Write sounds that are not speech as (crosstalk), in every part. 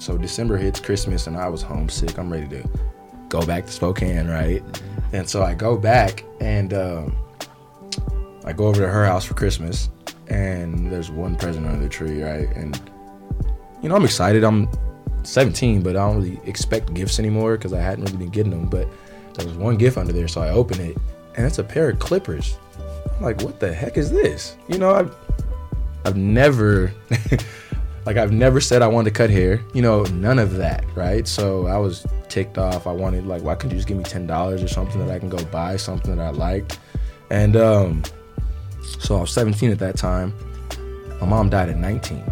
So December hits Christmas, and I was homesick. I'm ready to go back to Spokane, right? And so I go back, and um, I go over to her house for Christmas, and there's one present under the tree, right? And you know, I'm excited. I'm 17, but I don't really expect gifts anymore because I hadn't really been getting them. But there was one gift under there, so I open it, and it's a pair of clippers. I'm like, what the heck is this? You know, I've I've never (laughs) like I've never said I wanted to cut hair. You know, none of that, right? So I was ticked off. I wanted like, why couldn't you just give me ten dollars or something that I can go buy something that I liked? And um, so I was 17 at that time. My mom died at 19.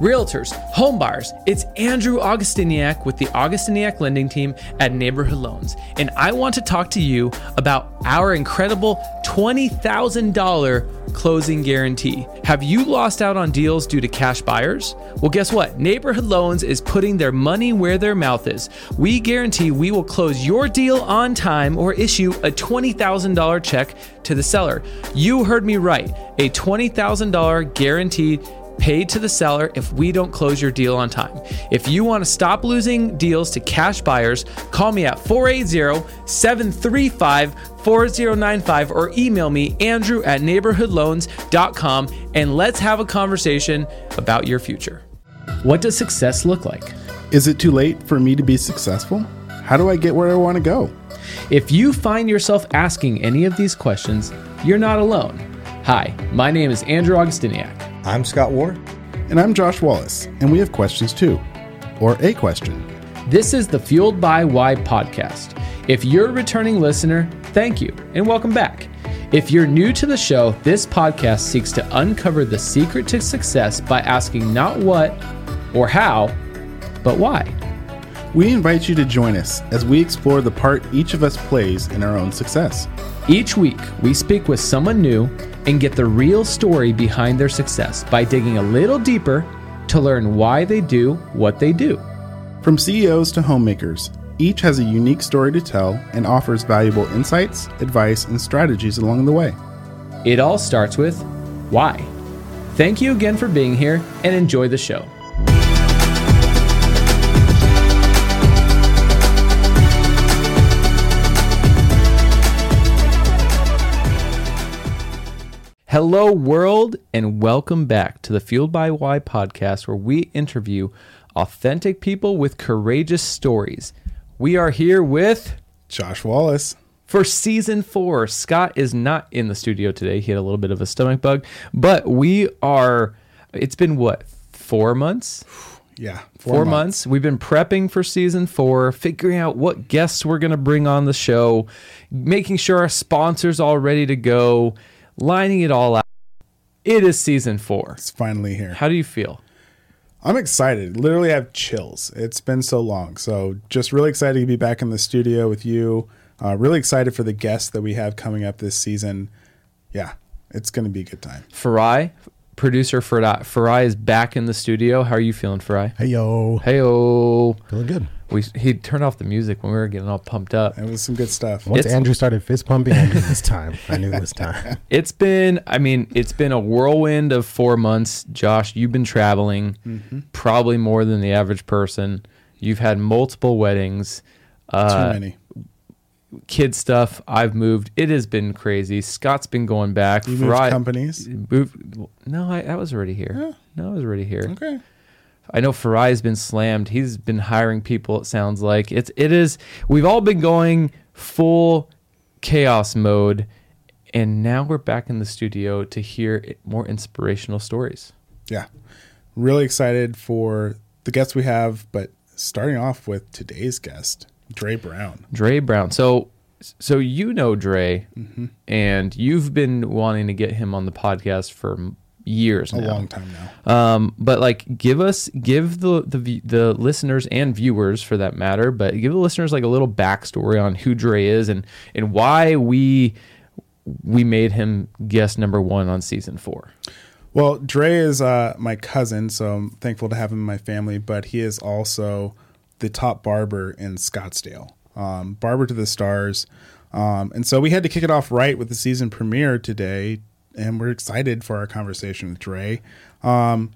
Realtors, homebuyers, it's Andrew Augustiniak with the Augustiniak Lending Team at Neighborhood Loans, and I want to talk to you about our incredible $20,000 closing guarantee. Have you lost out on deals due to cash buyers? Well, guess what? Neighborhood Loans is putting their money where their mouth is. We guarantee we will close your deal on time or issue a $20,000 check to the seller. You heard me right. A $20,000 guaranteed paid to the seller if we don't close your deal on time. If you want to stop losing deals to cash buyers, call me at 480 735 4095 or email me, Andrew at neighborhoodloans.com, and let's have a conversation about your future. What does success look like? Is it too late for me to be successful? How do I get where I want to go? If you find yourself asking any of these questions, you're not alone. Hi, my name is Andrew Augustiniak. I'm Scott Warner. And I'm Josh Wallace, and we have questions too. Or a question. This is the Fueled by Why podcast. If you're a returning listener, thank you and welcome back. If you're new to the show, this podcast seeks to uncover the secret to success by asking not what or how, but why. We invite you to join us as we explore the part each of us plays in our own success. Each week, we speak with someone new and get the real story behind their success by digging a little deeper to learn why they do what they do. From CEOs to homemakers, each has a unique story to tell and offers valuable insights, advice, and strategies along the way. It all starts with why. Thank you again for being here and enjoy the show. Hello, world, and welcome back to the Fueled by Why podcast, where we interview authentic people with courageous stories. We are here with Josh Wallace. For season four, Scott is not in the studio today. He had a little bit of a stomach bug, but we are, it's been what, four months? (sighs) Yeah, four, four months. months. We've been prepping for season four, figuring out what guests we're going to bring on the show, making sure our sponsors all ready to go lining it all out. It is season four. It's finally here. How do you feel? I'm excited. Literally, I have chills. It's been so long. So, just really excited to be back in the studio with you. Uh, really excited for the guests that we have coming up this season. Yeah, it's going to be a good time. Farai, producer Farai, Farai is back in the studio. How are you feeling, Farai? Hey yo. Hey yo. Feeling good we he turned off the music when we were getting all pumped up. It was some good stuff. Once it's, Andrew started fist pumping, I knew this time. I knew this time. (laughs) It's been, I mean, it's been a whirlwind of four months. Josh, you've been traveling, mm-hmm. probably more than the average person. You've had multiple weddings. Uh, Too many. Kid stuff. I've moved. It has been crazy. Scott's been going back. You moved I, companies. Moved, no, I, I was already here. Yeah. No, I was already here. Okay. I know Farai's been slammed. He's been hiring people. It sounds like it's it is. We've all been going full chaos mode, and now we're back in the studio to hear more inspirational stories. Yeah, really excited for the guests we have, but starting off with today's guest, Dre Brown. Dre Brown. So so you know Dre, mm-hmm. and you've been wanting to get him on the podcast for years a now. long time now. Um, but like give us give the, the the listeners and viewers for that matter but give the listeners like a little backstory on who Dre is and and why we we made him guest number one on season four. Well Dre is uh, my cousin so I'm thankful to have him in my family but he is also the top barber in Scottsdale um, barber to the stars. Um, and so we had to kick it off right with the season premiere today and we're excited for our conversation with Dre. Um,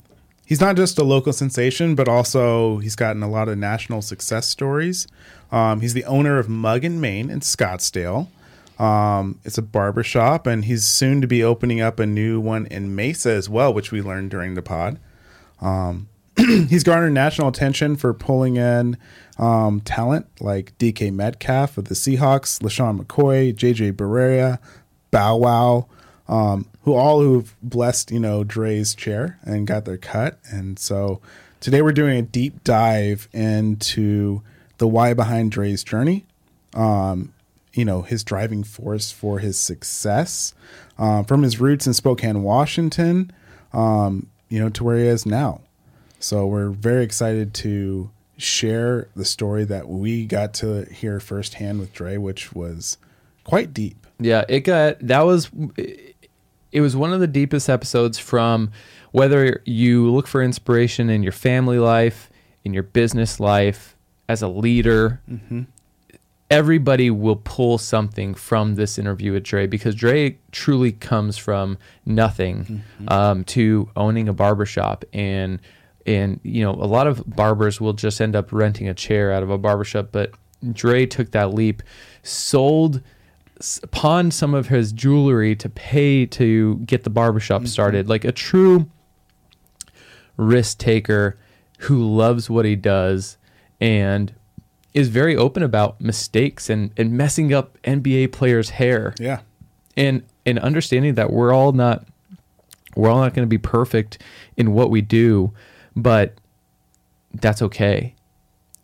he's not just a local sensation, but also he's gotten a lot of national success stories. Um, he's the owner of Mug and Mane in Scottsdale. Um, it's a barber shop, and he's soon to be opening up a new one in Mesa as well, which we learned during the pod. Um, (clears throat) he's garnered national attention for pulling in um, talent like DK Metcalf of the Seahawks, LeSean McCoy, JJ Barrera, Bow Wow, um, who all who've blessed, you know, Dre's chair and got their cut. And so today we're doing a deep dive into the why behind Dre's journey, um, you know, his driving force for his success, um, from his roots in Spokane, Washington, um, you know, to where he is now. So we're very excited to share the story that we got to hear firsthand with Dre, which was quite deep. Yeah, it got that was it was one of the deepest episodes from whether you look for inspiration in your family life, in your business life, as a leader. Everybody will pull something from this interview with Dre because Dre truly comes from nothing um, to owning a barbershop and and you know a lot of barbers will just end up renting a chair out of a barbershop but Dre took that leap sold pawned some of his jewelry to pay to get the barbershop mm-hmm. started like a true risk taker who loves what he does and is very open about mistakes and, and messing up NBA players' hair Yeah. and and understanding that we're all not we're all not going to be perfect in what we do, but that's okay.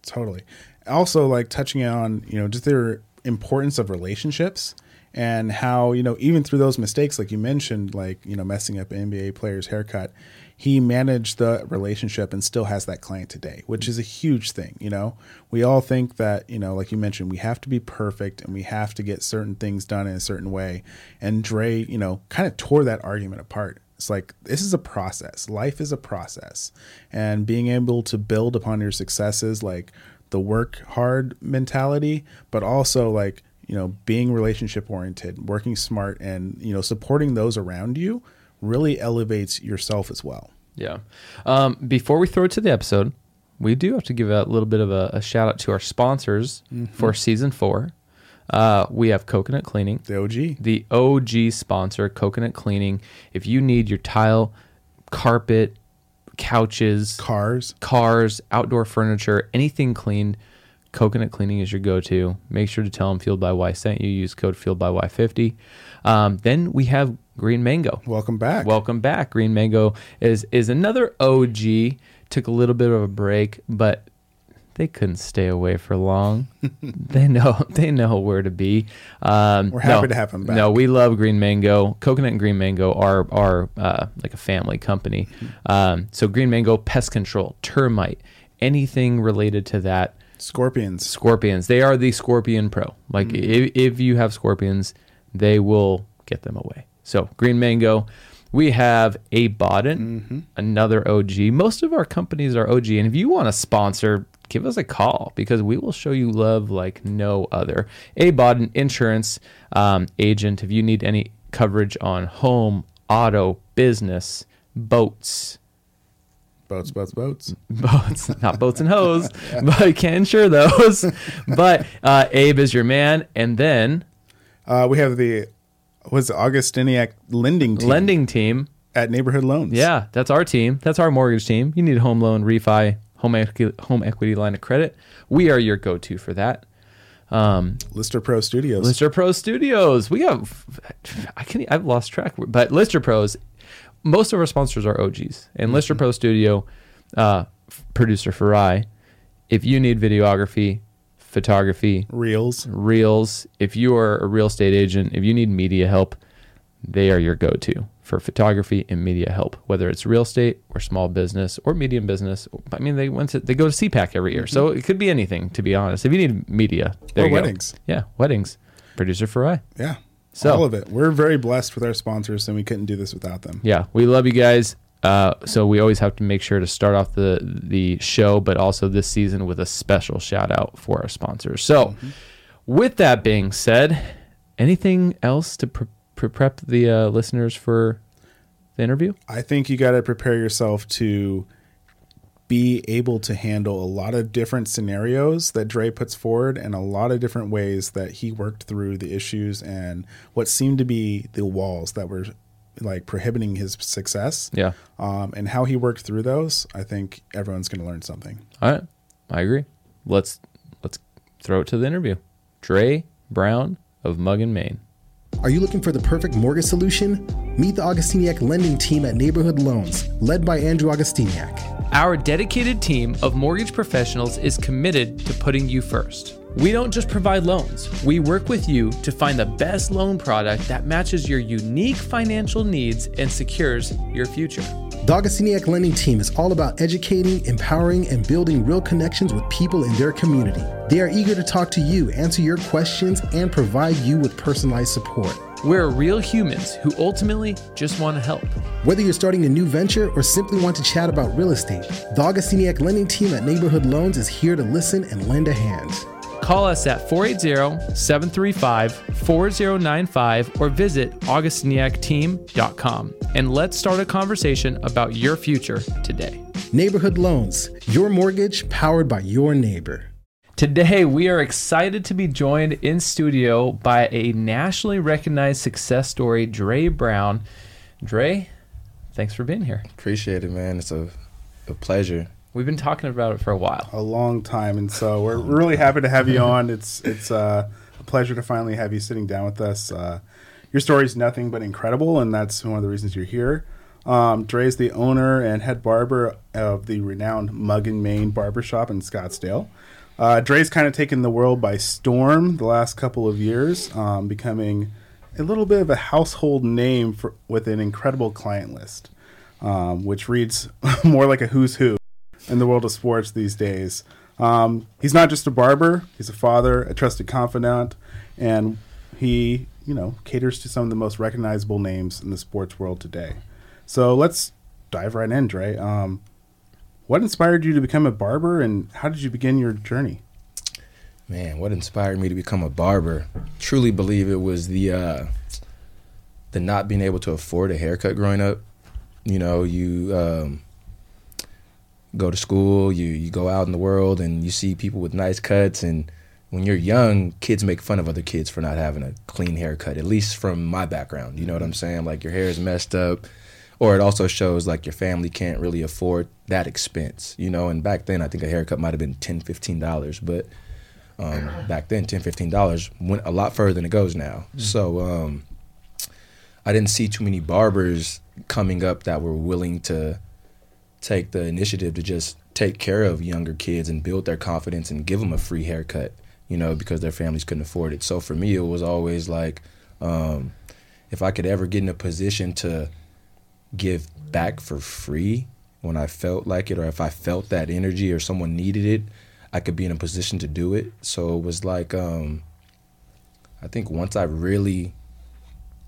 Totally. Also, like touching on, you know, just their importance of relationships and how, you know, even through those mistakes, like you mentioned, like, you know, messing up NBA player's haircut, he managed the relationship and still has that client today, which is a huge thing. You know, we all think that, you know, like you mentioned, we have to be perfect and we have to get certain things done in a certain way. And Dre, you know, kind of tore that argument apart. It's like this is a process. Life is a process. And being able to build upon your successes, like the work hard mentality, but also like, you know, being relationship oriented, working smart, and, you know, supporting those around you really elevates yourself as well. Yeah. Um, before we throw it to the episode, we do have to give a little bit of a, a shout out to our sponsors for season four. Uh, we have Coconut Cleaning, The OG. the OG sponsor, Coconut Cleaning. If you need your tile, carpet, couches, Cars. cars, outdoor furniture, anything cleaned, Coconut Cleaning is your go-to. Make sure to tell them Fueled by Why sent you. Use code Fueled by Y50. Um, then we have Green Mango. Welcome back. Welcome back. Green Mango is is another OG. Took a little bit of a break, but they couldn't stay away for long. (laughs) they know they know where to be. Um, We're happy to have 'em back. No, we love Green Mango. Coconut and Green Mango are are uh, like a family company. (laughs) Um, so Green Mango pest control, termite, anything related to that. Scorpions. Scorpions. They are the Scorpion Pro. Like if, if you have scorpions, they will get them away. So Green Mango. We have a Baden, another OG. Most of our companies are OG, and if you want to sponsor, give us a call because we will show you love like no other. A Baden Insurance um, agent. If you need any coverage on home, auto, business, boats, Boats, boats, boats. (laughs) boats, not boats and hose, (laughs) but I can insure those. (laughs) but uh, Abe is your man, and then Uh, we have the was Augustiniak lending team lending team. at Neighborhood Loans. Yeah, that's our team. That's our mortgage team. You need a home loan, refi, home equity, home equity line of credit. We are your go-to for that. Um, Lister Pro Studios. Lister Pro Studios. We have, I can, I've lost track, but Lister Pros. Most of our sponsors are OGs, and Lister Pro Studio, uh, producer Farai. If you need videography, photography, Reels. reels, if you are a real estate agent, if you need media help, they are your go-to for photography and media help, whether it's real estate or small business or medium business. I mean, they went to they go to CPAC every year, so it could be anything. To be honest, if you need media, there Or you weddings. go. Yeah, weddings. Producer Farai. Yeah. So- all of it. We're very blessed with our sponsors, and we couldn't do this without them. Yeah, we love you guys. Uh, so we always have to make sure to start off the the show, but also this season with a special shout out for our sponsors. So, with that being said, anything else to pre- pre- prep the uh, listeners for the interview? I think you got to prepare yourself to be able to handle a lot of different scenarios that Dre puts forward and a lot of different ways that he worked through the issues and what seemed to be the walls that were like prohibiting his success. Yeah. Um, and how he worked through those, I think everyone's going to learn something. All right. I agree. Let's let's throw it to the interview. Dre Brown of Muggin, Mane. Are you looking for the perfect mortgage solution? Meet the Augustiniak lending team at Neighborhood Loans, led by Andrew Augustiniak. Our dedicated team of mortgage professionals is committed to putting you first. We don't just provide loans, we work with you to find the best loan product that matches your unique financial needs and secures your future. The Augustiniak lending team is all about educating, empowering, and building real connections with people in their community. They are eager to talk to you, answer your questions, and provide you with personalized support. We're real humans who ultimately just want to help. Whether you're starting a new venture or simply want to chat about real estate, the Augustiniak lending team at Neighborhood Loans is here to listen and lend a hand. Call us at 480 735 4095 or visit augustiniakteam.com and let's start a conversation about your future today. Neighborhood Loans, your mortgage powered by your neighbor. Today, we are excited to be joined in studio by a nationally recognized success story, Dre Brown. Dre, thanks for being here. Appreciate it, man. It's a, a pleasure. We've been talking about it for a while. A long time, and so (laughs) we're really happy to have you on. It's it's uh, a pleasure to finally have you sitting down with us. Uh, your story is nothing but incredible, and that's one of the reasons you're here. Um, Dre is the owner and head barber of the renowned Mug Muggin Mane Barbershop in Scottsdale. Uh, Dre's kind of taken the world by storm the last couple of years, um, becoming a little bit of a household name for, with an incredible client list, um, which reads (laughs) more like a who's who in the world of sports these days. Um, he's not just a barber; he's a father, a trusted confidant, and he, you know, caters to some of the most recognizable names in the sports world today. So let's dive right in, Dre. Um, what inspired you to become a barber, and how did you begin your journey? Man, what inspired me to become a barber? Truly believe it was the uh, the not being able to afford a haircut growing up. You know, you um, go to school, you you go out in the world, and you see people with nice cuts. And when you're young, kids make fun of other kids for not having a clean haircut. At least from my background, you know what I'm saying? Like your hair is messed up, or it also shows like your family can't really afford that expense. You know, and back then I think a haircut might have been 10 dollars, but um, (clears throat) back then 10 15 dollars went a lot further than it goes now so um, i didn't see too many barbers coming up that were willing to take the initiative to just take care of younger kids and build their confidence and give them a free haircut you know because their families couldn't afford it so for me it was always like um, if i could ever get in a position to give back for free when i felt like it or if i felt that energy or someone needed it I could be in a position to do it. So it was like, um, I think once I really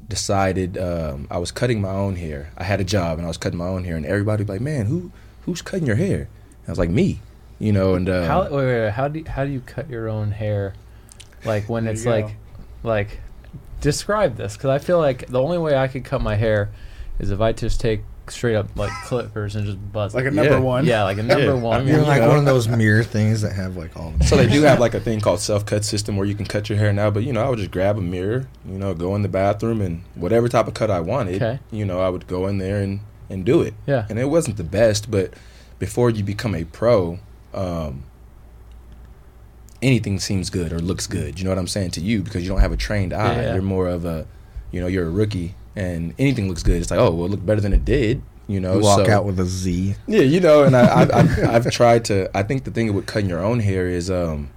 decided, um, I was cutting my own hair. I had a job and I was cutting my own hair, and everybody was like, "Man, who who's cutting your hair?" And I was like, "Me," you know. And uh, How wait, wait, wait, how do you, how do you cut your own hair? Like when it's like like describe this because I feel like the only way I could cut my hair is if I just take straight up like clippers and just buzz Like a number Yeah. one. yeah, like a number Yeah. one. I mean, You're like one of those (laughs) mirror things that have like all. The so they do have like a thing called self cut system where you can cut your hair now. But you know, I would just grab a mirror, you know, go in the bathroom and whatever type of cut I wanted, Okay. you know, I would go in there and and do it. Yeah. And it wasn't the best, but before you become a pro, um, anything seems good or looks good. You know what I'm saying to you because you don't have a trained eye. Yeah. You're more of a, you know, you're a rookie, and anything looks good. It's like, oh, well, it looked better than it did. You know, you walk so- out with a Z. yeah, you know, and I, I've, I've, (laughs) I've tried to. I think the thing with cutting your own hair is, um,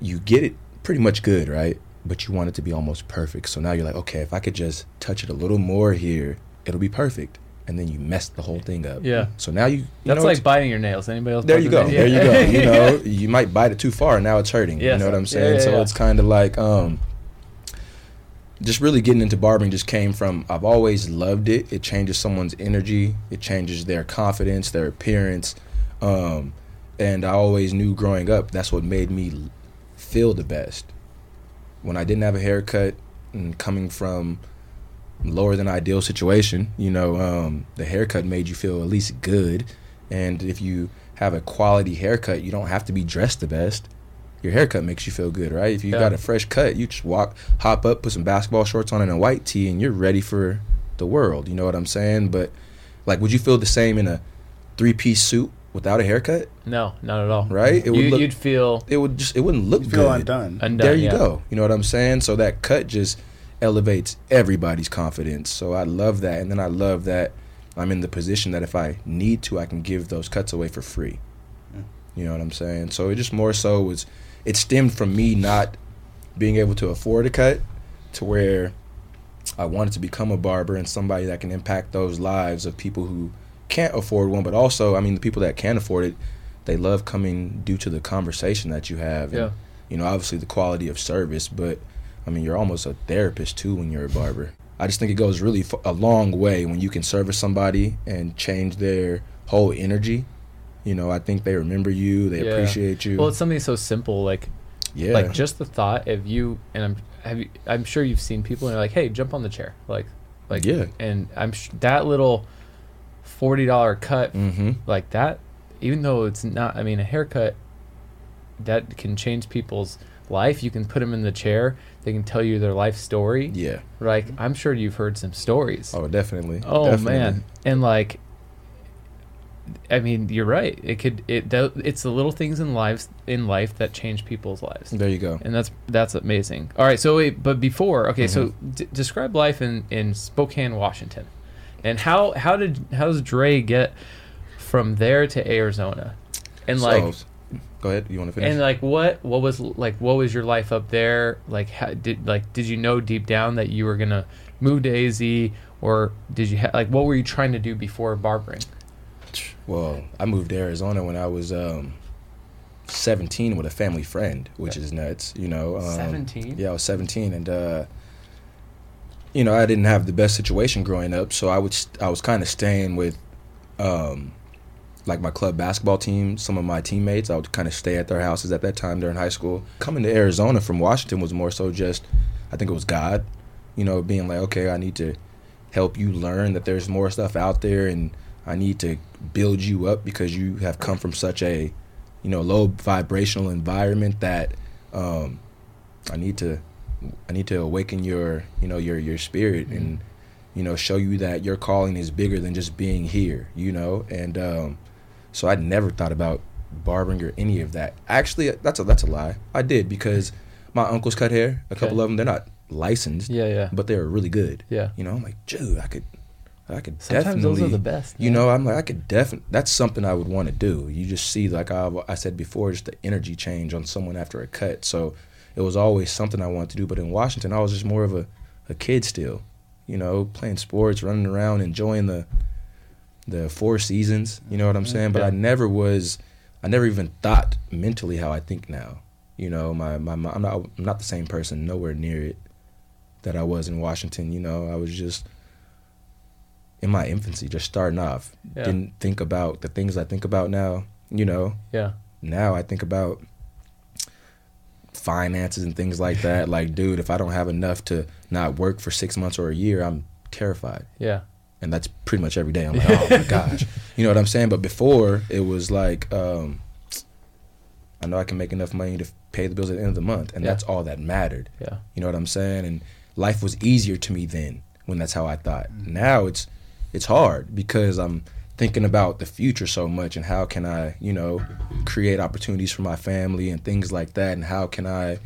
you get it pretty much good, right? But you want it to be almost perfect. So now you're like, okay, if I could just touch it a little more here, it'll be perfect. And then you mess the whole thing up. Yeah. So now you. you That's know, like biting your nails. Anybody else? there you go. nails? There you go. You (laughs) know, you might bite it too far, and now it's hurting. Yes. You know what I'm Yeah, saying? yeah, so yeah. it's kind of like um, just really getting into barbering just came from I've always loved it. It changes someone's energy. It changes their confidence, their appearance, um, and I always knew growing up that's what made me feel the best. When I didn't have a haircut, and coming from lower than ideal situation, you know, um, the haircut made you feel at least good. And if you have a quality haircut, you don't have to be dressed the best. Your haircut makes you feel good, right? If you Yeah. got a fresh cut, you just walk, hop up, put some basketball shorts on and a white tee, and you're ready for the world. You know what I'm saying? But like, would you feel the same in a three piece suit without a haircut? No, not at all. Right? It would you, look- you'd feel It would just, it wouldn't look You feel good. undone. undone. there you yeah. go. You know what I'm saying? So that cut just elevates everybody's confidence. So I love that, and then I love that I'm in the position that if I need to, I can give those cuts away for free. You know what I'm saying? So it just more so was it stemmed from me not being able to afford a cut to where I wanted to become a barber and somebody that can impact those lives of people who can't afford one, but also I mean the people that can afford it, they love coming due to the conversation that you have. and, Yeah. You know, obviously the quality of service, but I mean you're almost a therapist too when you're a barber. I just think it goes really f- a long way when you can service somebody and change their whole energy. You know, I think they remember you, they Yeah. appreciate you. Well, it's something so simple, like yeah. like just the thought of you and I'm have you, I'm sure you've seen people and they're like, hey, jump on the chair, like like Yeah. and I'm sh- that little forty dollar cut mm-hmm. like that, even though it's not, I mean, a haircut that can change people's life. You can put them in the chair. They can tell you their life story. Yeah. Like I'm sure you've heard some stories. Oh, definitely. Oh Definitely. man, and like, I mean, you're right. It could it it's the little things in lives in life that change people's lives, There you go. and that's that's amazing. All right, so wait, but before, okay, so Mm-hmm. d- describe life in in Spokane, Washington, and how how did how does Dre get from there to Arizona, and like. So, go ahead. You want to finish? And like what what was like what was your life up there like how, did like did you know deep down that you were gonna move to AZ or did you ha- like what were you trying to do before barbering? Well, I moved to Arizona when I was um, 17 with a family friend, which is nuts. You know, um, 17? Yeah, I was 17, and uh, you know, I didn't have the best situation growing up, so I would st- I was kind of staying with, um, like my club basketball team. Some of my teammates, I would kind of stay at their houses at that time during high school. Coming to Arizona from Washington was more so just, I think it was God, you know, being like, okay, I need to help you learn that there's more stuff out there and I need to build you up because you have come from such a, you know, low vibrational environment that um, I need to I need to awaken your, you know, your your spirit and you know, show you that your calling is bigger than just being here, you know? And um so I never thought about barbering or any of that. Actually, that's a that's a lie. I did because my uncles cut hair. A couple Okay. of them, they're not licensed, Yeah, yeah. but they were really good. Yeah. You know, I'm like, dude, I could, I could Sometimes definitely. those are the best. You man. know, I'm like, I could definitely. That's something I would want to do. You just see, like I, I said before, just the energy change on someone after a cut. So it was always something I wanted to do. But in Washington, I was just more of a, a kid still. You know, playing sports, running around, enjoying the, the four seasons. You know what I'm mm-hmm. saying? But I never was. I never even thought mentally how I think now. You know, my, my, my I'm not I'm not the same person. Nowhere near it that I was in Washington. You know, I was just in my infancy, just starting off. Yeah. Didn't think about the things I think about now. You know, Yeah. now I think about finances and things like that. (laughs) like, dude, if I don't have enough to not work for six months or a year, I'm terrified. Yeah. And that's pretty much every day. I'm (laughs) like, oh my gosh. You know what I'm saying? But before, it was like, um, I know I can make enough money to pay the bills at the end of the month. And Yeah. that's all that mattered. Yeah. You know what I'm saying? And life was easier to me then when that's how I thought. Now it's it's hard because I'm thinking about the future so much and how can I, you know, create opportunities for my family and things like that and how can I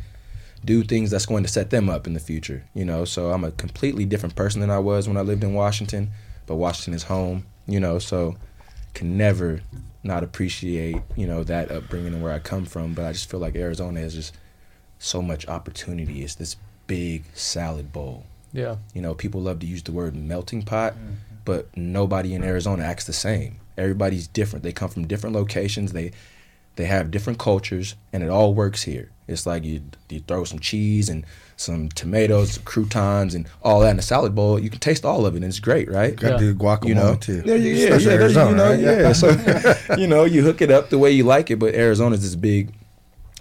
do things that's going to set them up in the future, you know? So I'm a completely different person than I was when I lived in Washington, but Washington is home, you know, so can never not appreciate, you know, that upbringing and where I come from, but I just feel like Arizona is just so much opportunity. It's this big salad bowl. Yeah. You know, people love to use the word melting pot, mm. But nobody in Arizona acts the same. Everybody's different. They come from different locations. They they have different cultures, and it all works here. It's like you you throw some cheese and some tomatoes, some croutons, and all that in a salad bowl. You can taste all of it, and it's great, right? Got to do guacamole you know, too. Yeah, yeah, yeah, yeah, you- Arizona, you know, right? yeah. So (laughs) you know, you hook it up the way you like it, but Arizona's this big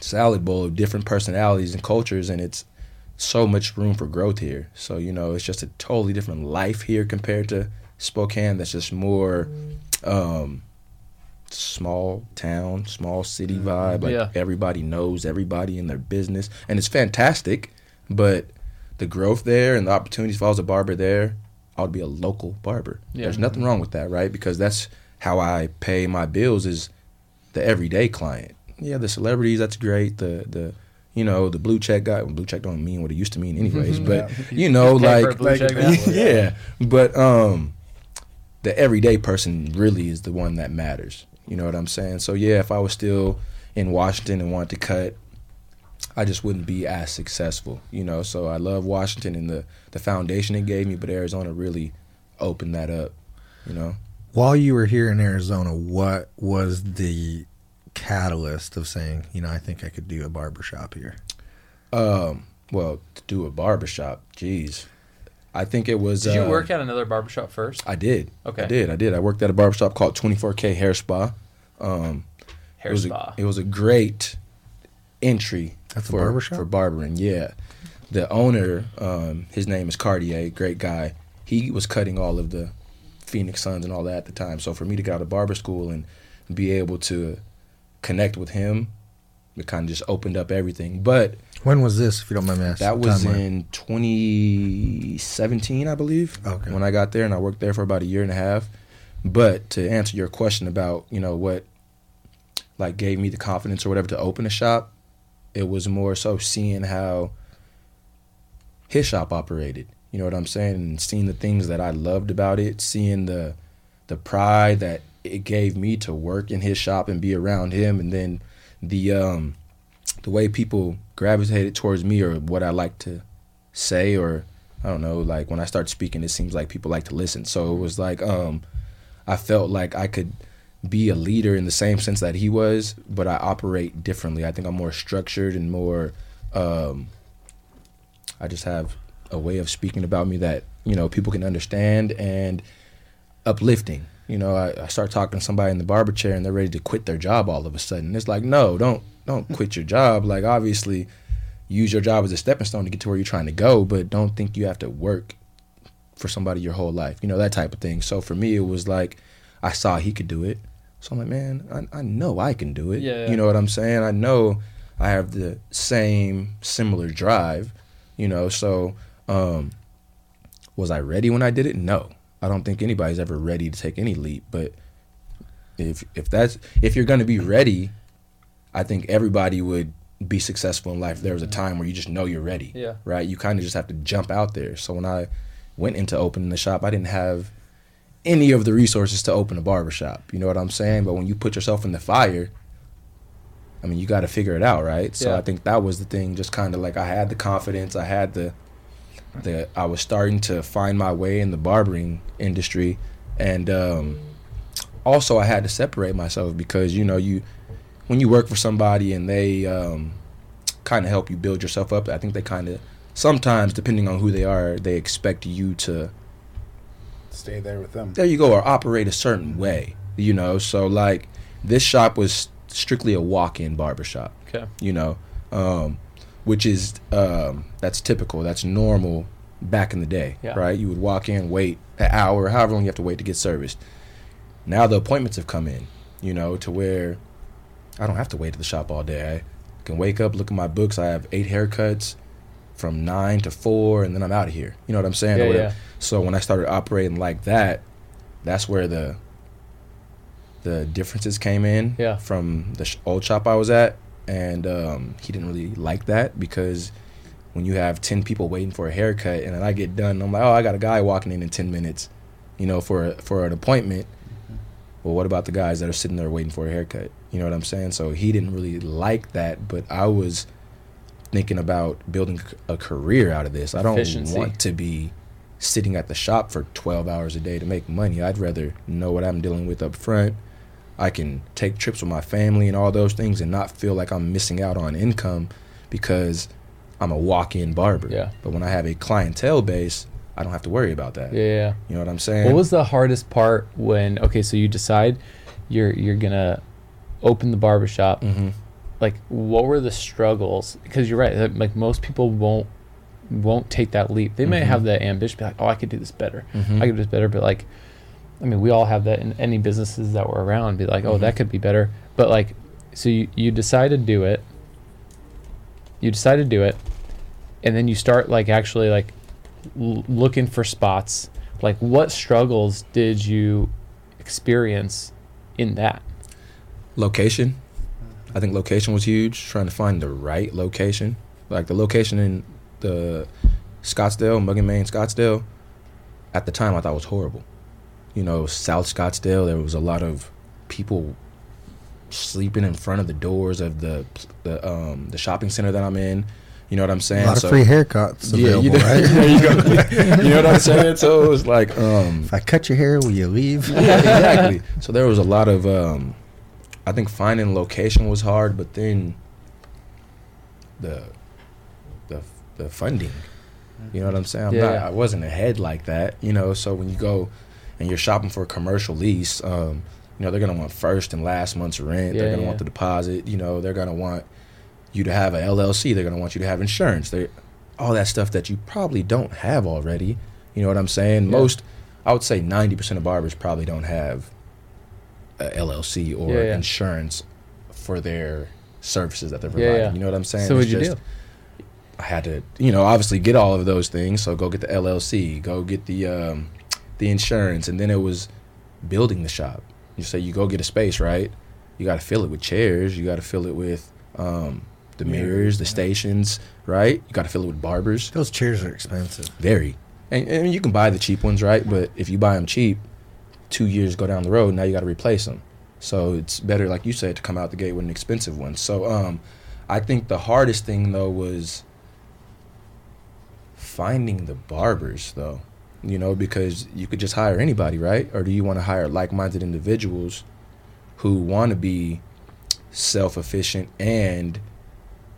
salad bowl of different personalities and cultures, and it's so much room for growth here. So you know, it's just a totally different life here compared to Spokane. That's just more um, small town, small city vibe. Like Yeah. everybody knows everybody in their business, and it's fantastic. But the growth there and the opportunities if I was a barber there, I would be a local barber. Yeah. There's nothing wrong with that, right? Because that's how I pay my bills is the everyday client. Yeah, the celebrities, that's great. The the you know, the blue check guy well, blue check don't mean what it used to mean anyways. But you know, Okay, for like blue check now? (laughs) yeah. But um the everyday person really is the one that matters. You know what I'm saying? So yeah, if I was still in Washington and wanted to cut, I just wouldn't be as successful. You know, so I love Washington and the the foundation it gave me, but Arizona really opened that up. You know. While you were here in Arizona, what was the catalyst of saying, you know, I think I could do a barbershop here? Um, well, to do a barbershop, geez. I think it was. Did you uh, work at another barbershop first? I did. Okay. I did. I did. I worked at a barbershop called 24K Hair Spa. Um, Hair it was spa. A, it was a great entry That's a for barbershop? for barbering. Yeah, the owner, um, his name is Cartier. Great guy. He was cutting all of the Phoenix Suns and all that at the time. So for me to go out of barber school and be able to connect with him, it kind of just opened up everything. But When was this, if you don't mind me asking? that was Timeline. in 2017, I believe. Okay. When I got there, and I worked there for about a year and a half. But to answer your question about you know what, like gave me the confidence or whatever to open a shop, it was more so seeing how his shop operated. You know what I'm saying, and seeing the things that I loved about it, seeing the the pride that it gave me to work in his shop and be around him, and then the um the way people gravitated towards me or what I like to say or I don't know, like when I start speaking it seems like people like to listen. So it was like um I felt like I could be a leader in the same sense that he was, but I operate differently. I think I'm more structured and more um I just have a way of speaking about me that, you know, people can understand and uplifting. You know, I, I start talking to somebody in the barber chair and they're ready to quit their job all of a sudden. It's like, no, don't don't quit your job. Like obviously use your job as a stepping stone to get to where you're trying to go, but don't think you have to work for somebody your whole life. You know, that type of thing. So for me it was like I saw he could do it. So I'm like, man, I, I know I can do it. Yeah, yeah. You know what I'm saying? I know I have the same similar drive, you know, so um was I ready when I did it? No. I don't think anybody's ever ready to take any leap, but if if that's if you're going to be ready, I think everybody would be successful in life. There was a time where you just know you're ready. Yeah. Right? You kind of just have to jump out there. So when I went into opening the shop, I didn't have any of the resources to open a barber shop. You know what I'm saying? But when you put yourself in the fire, I mean, you got to figure it out, right? So Yeah. I think that was the thing. Just kind of like I had the confidence, I had the the I was starting to find my way in the barbering industry, and um, also I had to separate myself because you know you when you work for somebody and they um, kind of help you build yourself up. I think they kind of sometimes, depending on who they are, they expect you to Stay there with them. there you go or operate a certain way you know so like this shop was strictly a walk-in barbershop Okay. you know um, which is um, that's typical that's normal back in the day Yeah. right you would walk in wait an hour however long you have to wait to get serviced now the appointments have come in you know to where i don't have to wait at the shop all day i can wake up look at my books i have eight haircuts from nine to four and then i'm out of here you know what i'm saying Yeah, yeah. so when i started operating like that that's where the the differences came in Yeah. from the sh- old shop I was at, and um, he didn't really like that because when you have ten people waiting for a haircut, and then I get done, I'm like, oh, I got a guy walking in in ten minutes, you know, for a, for an appointment. Well, what about the guys that are sitting there waiting for a haircut? You know what I'm saying? So he didn't really like that, but I was thinking about building a career out of this. I don't Efficiency. want to be sitting at the shop for 12 hours a day to make money. I'd rather know what I'm dealing with up front. I can take trips with my family and all those things and not feel like I'm missing out on income because I'm a walk-in barber. Yeah. But when I have a clientele base, I don't have to worry about that. Yeah, yeah. You know what I'm saying? What was the hardest part when okay, so you decide you're you're gonna open the barbershop. Mhm. Like what were the struggles? Because you're right, like, like most people won't won't take that leap. They may have that ambition, be like, "Oh, I could do this better. Mhm. I could do this better." But like, I mean, we all have that in any businesses that were around. Be like, "Oh, that could be better." But like, so you you decide to do it. You decide to do it, and then you start like actually like l- looking for spots. Like, what struggles did you experience in that? Location. I think location was huge. Trying to find the right location, like the location in the Scottsdale, Muggin, Mane, Scottsdale. At the time, I thought was horrible. You know, South Scottsdale. There was a lot of people sleeping in front of the doors of the the um the shopping center that I'm in. You know what I'm saying? A lot of free haircuts yeah, you, know, right? (laughs) there you go. you know what I'm saying? So it was like, um, If I cut your hair, will you leave? yeah, exactly. So there was a lot of, um, I think finding location was hard, but then the the the funding. You know what I'm saying? I'm Yeah, not. I wasn't ahead like that. You know, so when you go and you're shopping for a commercial lease, um, you know they're gonna want first and last month's rent. Yeah, they're gonna yeah. want the deposit. You know, they're gonna want you to have a LLC. They're gonna want you to have insurance. They all that stuff that you probably don't have already. You know what I'm saying? Most, I would say, ninety percent of barbers probably don't have a LLC or Yeah, yeah. insurance for their services that they're providing. yeah. You know what I'm saying? So It's what'd you just- do? I had to, you know, obviously get all of those things. So go get the LLC, go get the um, the insurance, and then it was building the shop. You say you go get a space, right? You got to fill it with chairs. You got to fill it with um, the mirrors, the stations, right? You got to fill it with barbers. Those chairs are expensive. Very. And, and you can buy the cheap ones, right? But if you buy them cheap, two years go down the road, now you got to replace them. So it's better, like you said, to come out the gate with an expensive one. So um, I think the hardest thing though was finding the barbers, though. You know, because you could just hire anybody, right? Or do you want to hire like-minded individuals who want to be self-efficient and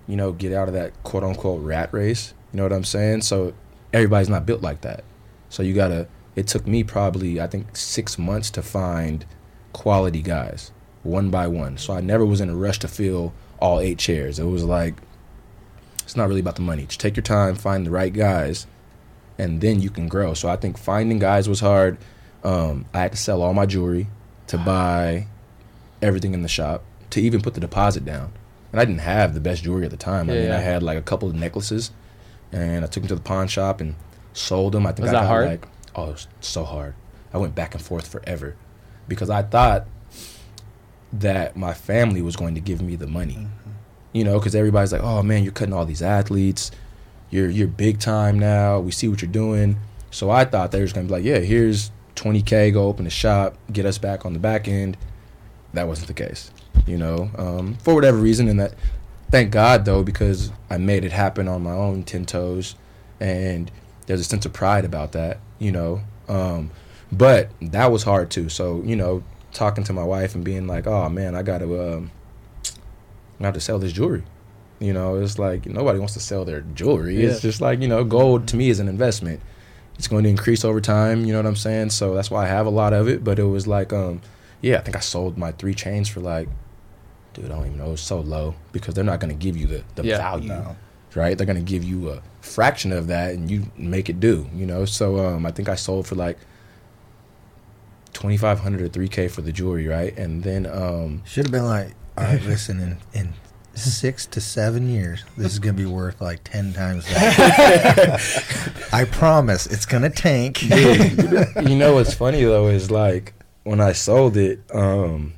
you know get out of that quote-unquote rat race? You know what I'm saying? So everybody's not built like that. So you gotta. It took me probably I think six months to find quality guys, one by one. So I never was in a rush to fill all eight chairs. It was like it's not really about the money. Just take your time, find the right guys, and then you can grow. So I think finding guys was hard. Um, I had to sell all my jewelry to buy everything in the shop to even put the deposit down. And I didn't have the best jewelry at the time. I mean, yeah. I had like a couple of necklaces, and I took them to the pawn shop and sold them. I think Was I that got hard? like oh, it was so hard. I went back and forth forever because I thought that my family was going to give me the money. You know, because everybody's like, "Oh man, you're cutting all these athletes. You're you're big time now. We see what you're doing." So I thought they was gonna be like, "Yeah, here's 20k. Go open a shop, get us back on the back end." That wasn't the case. You know, um, for whatever reason, and that. Thank God though, because I made it happen on my own ten toes, and there's a sense of pride about that. You know, um, but that was hard too. So you know, talking to my wife and being like, "Oh man, I got to." Um, I have to sell this jewelry. You know, it's like nobody wants to sell their jewelry. Yeah. It's just like, you know, gold to me is an investment. It's going to increase over time, you know what I'm saying? So that's why I have a lot of it. But it was like, um, yeah, I think I sold my three chains for like, dude, I don't even know, it was so low because they're not going to give you the, the Yeah. value, No. Right? They're going to give you a fraction of that and you make it do, you know? So um, I think I sold for like 2500 or 3K for the jewelry, right? And then, um, Should have been like, all right, listen, in, in six to seven years, this is gonna be worth like ten times that. (laughs) I promise, it's gonna tank. you know what's funny though is like when I sold it, um,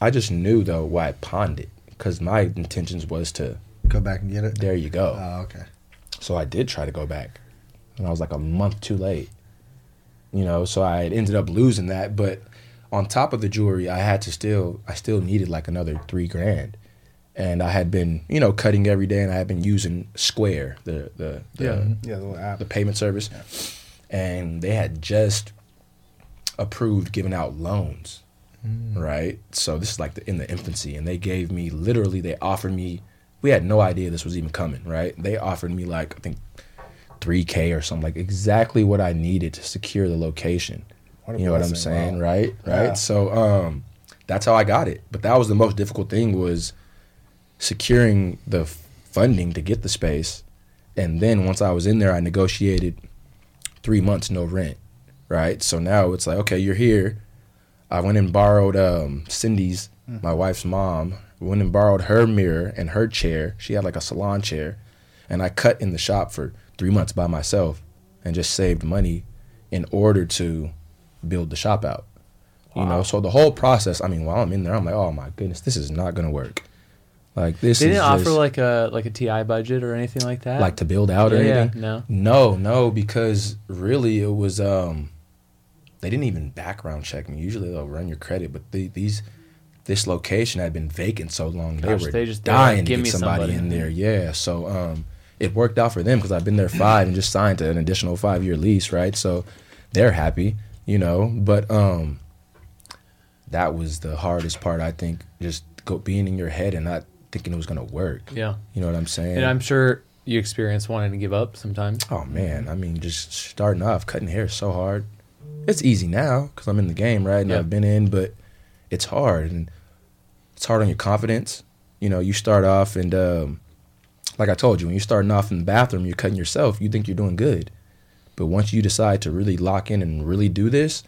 I just knew though why I pawned it because my intentions was to Go back and get it. there you go. Oh, okay. So I did try to go back, and I was like a month too late. You know, so I ended up losing that. But on top of the jewelry, I had to still, I still needed like another three grand, and I had been, you know, cutting every day, and I had been using Square, the the, the Yeah. Mm-hmm. Yeah, the little app. the payment service, and they had just approved giving out loans, mm. right? So this is like the, in the infancy, and they gave me literally they offered me. We had no idea this was even coming, right? They offered me like I think three k or something, like exactly what I needed to secure the location. What you know what I'm saying, wow. right? Right. Yeah. So um, that's how I got it. But that was the most difficult thing was securing the funding to get the space And then once I was in there, I negotiated three months no rent, right? So now it's like, okay, you're here. I went and borrowed um, Cindy's, my wife's mom, went and borrowed her mirror and her chair. She had like a salon chair. And I cut in the shop for three months by myself and just saved money in order to build the shop out. You know, so the whole process, I mean, while I'm in there, I'm like, oh my goodness, this is not going to work. Like this They didn't offer just- like a like a TI budget or anything like that. like to build out or Yeah, yeah, anything. no. no, no, because really it was um, they didn't even background check me. Usually they'll run your credit, but the, these this location had been vacant so long they were they just- they were like, dying to get somebody, somebody." in there. Yeah, so um, it worked out for them because I've been there five and just signed an additional five year lease, right? So they're happy, you know. But um, that was the hardest part, I think, just go being in your head and not thinking it was gonna work. Yeah. You know what I'm saying? And I'm sure you experience wanting to give up sometimes. Oh man, I mean, just starting off, cutting hair is so hard. It's easy now because I'm in the game, right? And Yeah. I've been in, but it's hard, and it's hard on your confidence. You know, you start off, and um, like I told you, when you're starting off in the bathroom, you're cutting yourself. You think you're doing good, but once you decide to really lock in and really do this,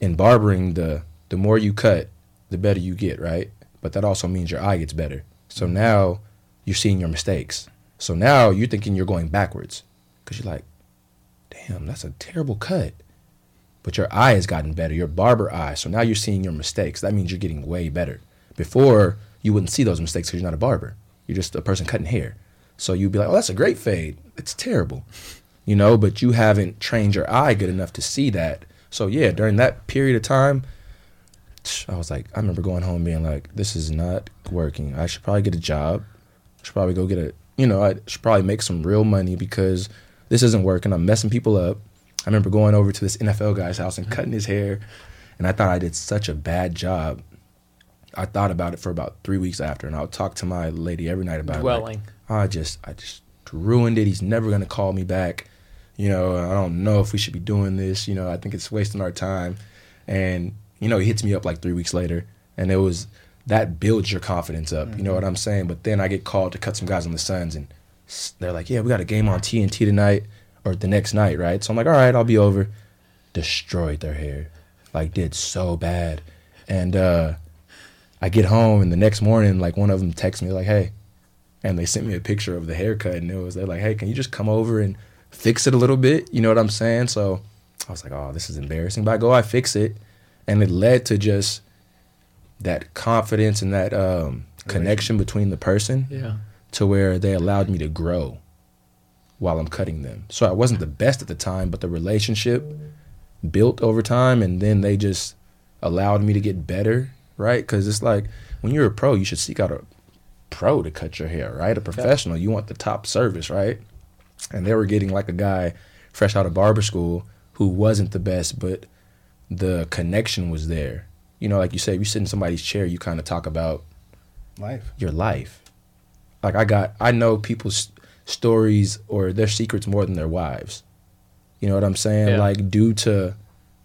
in barbering, the the more you cut, the better you get, right? But that also means your eye gets better. So now you're seeing your mistakes. So now you're thinking you're going backwards because you're like, damn, that's a terrible cut. But your eye has gotten better, your barber eye. So now you're seeing your mistakes. That means you're getting way better. Before, you wouldn't see those mistakes because you're not a barber. You're just a person cutting hair. So you'd be like, oh, that's a great fade. It's terrible. You know, but you haven't trained your eye good enough to see that. So yeah, during that period of time, I was like, I remember going home being like, this is not working. I should probably get a job. I should probably go get a, you know, I should probably make some real money because this isn't working. I'm messing people up. I remember going over to this NFL guy's house and cutting his hair, and I thought I did such a bad job. I thought about it for about three weeks after, and I would talk to my lady every night about it. like, Dwelling. I just, I just ruined it. He's never gonna call me back. You know, I don't know if we should be doing this. You know, I think it's wasting our time. And you know, he hits me up like three weeks later, and it was that builds your confidence up. You know mm-hmm. what I'm saying? But then I get called to cut some guys on the Suns, and they're like, "Yeah, we got a game on TNT tonight or the next night, right?" So I'm like, "All right, I'll be over." Destroyed their hair, like did so bad, and uh I get home, and the next morning, like one of them texts me like, "Hey," and they sent me a picture of the haircut, and it was they're like, "Hey, can you just come over and fix it a little bit?" You know what I'm saying? So I was like, "Oh, this is embarrassing," but I go, I fix it, and it led to just that confidence and that um, connection between the person Yeah. to where they allowed me to grow while I'm cutting them. So I wasn't the best at the time, but the relationship built over time, and then they just allowed me to get better, right? Because it's like when you're a pro, you should seek out a pro to cut your hair, right? A professional. You want the top service, right? And they were getting like a guy fresh out of barber school who wasn't the best, but the connection was there. You know, like you say, if you sit in somebody's chair, you kind of talk about Life. your life. Like I got, I know people's stories or their secrets more than their wives. You know what I'm saying? Yeah. Like due to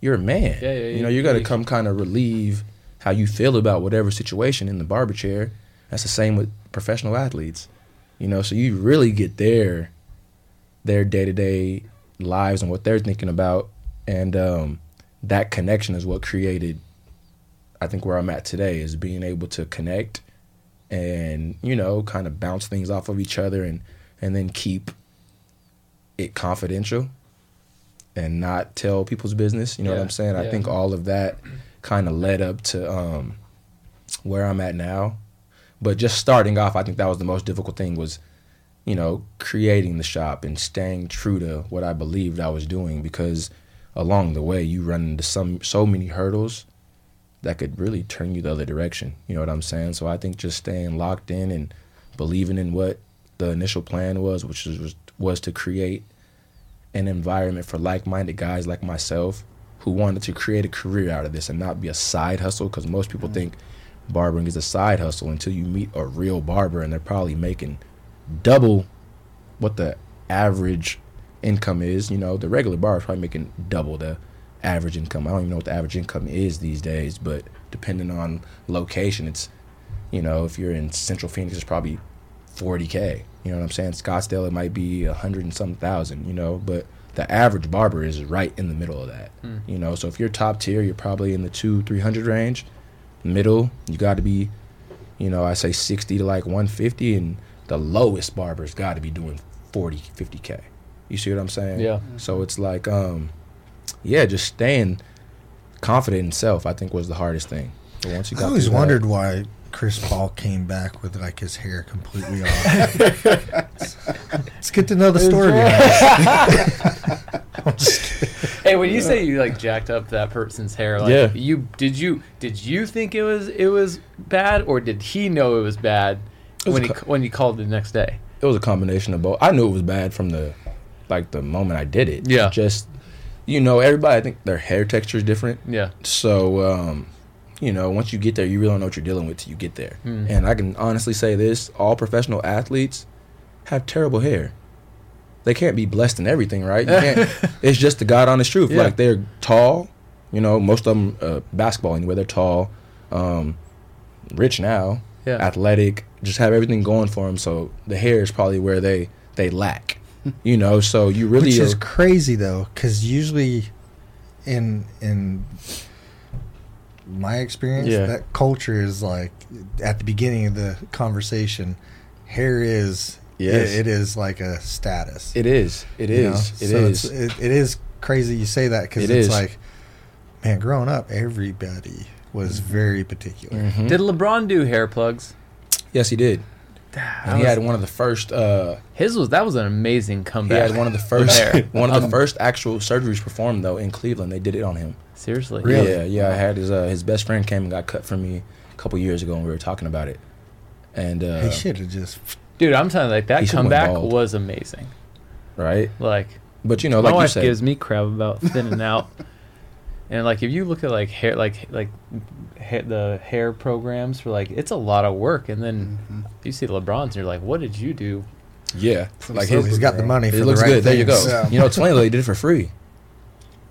you're a man. Yeah, yeah, You know, you- got to come kind of relieve how you feel about whatever situation in the barber chair. That's the same with professional athletes. You know, so you really get their their day to day lives and what they're thinking about, and um, that connection is what created. I think where I'm at today is being able to connect and you know kind of bounce things off of each other and and then keep it confidential and not tell people's business you know what i'm saying i think all of that kind of led up to um where i'm at now but just starting off i think that was the most difficult thing was you know creating the shop and staying true to what i believed i was doing because along the way you run into some so many hurdles that could really turn you the other direction. You know what I'm saying? So I think just staying locked in and believing in what the initial plan was, which was was, to create an environment for like-minded guys like myself who wanted to create a career out of this and not be a side hustle because most people mm-hmm. think barbering is a side hustle until you meet a real barber and they're probably making double what the average income is. You know, the regular bar is probably making double the average income. I don't even know what the average income is these days, but depending on location, it's you know, if you're in Central Phoenix, it's probably 40k. You know what I'm saying? Scottsdale it might be a hundred and some thousand. You know, but the average barber is right in the middle of that. You know, so if you're top tier, you're probably in the two three hundred range. Middle, you got to be, you know, I say 60 to like 150, and the lowest barber's got to be doing 40, 50k. You see what I'm saying? Yeah. So it's like, um, yeah, just staying confident in self. I think was the hardest thing. But once you I always through that- wondered why Chris Paul came back with like his hair completely off. it's good to know the story. behind (laughs) Hey, when you say you like jacked up that person's hair, like Yeah. you did you did you think it was it was bad or did he know it was bad was when a he co- when you called the next day? it was a combination of both. I knew it was bad from the like the moment I did it. Yeah. Just you know, everybody I think their hair texture is different. Yeah. So um, you know, once you get there, you really don't know what you're dealing with till you get there. Mm. And I can honestly say this: all professional athletes have terrible hair. They can't be blessed in everything, right? You can't. (laughs) it's just the God honest truth. Yeah. Like they're tall, you know. Most of them uh, basketball anyway. They're tall, um, rich now, Yeah. athletic, just have everything going for them. So the hair is probably where they they lack, (laughs) you know. So you really Which is are- crazy though, because usually in in my experience, Yeah. that culture is like at the beginning of the conversation, hair is Yes. it, it is like a status. It is. It is. You know? It so is. It's, it, it is crazy you say that because It it's is. like, man, growing up, everybody was very particular. Mhm. Did LeBron do hair plugs? yes, he did. That And he was- had one of the first. Uh, his was that was an amazing comeback. he had one of the first (laughs) hair. one of the Um, first actual surgeries performed though in Cleveland. They did it on him. Seriously. Really? Yeah, yeah. I had his uh, his best friend came and got cut for me a couple years ago, and we were talking about it. And uh, He should have just Dude, I'm telling you, like that He should've went comeback was amazing. right, Like but you know, my like you wife said, gives me crap about thinning (laughs) out. And like if you look at like hair like like ha- the hair programs for like it's a lot of work and then Mm-hmm. you see LeBron's and you're like what did you do? yeah, Some like soap his, he's got the money. it for the looks right good. There you go. Yeah. You know, it's funny did it for free.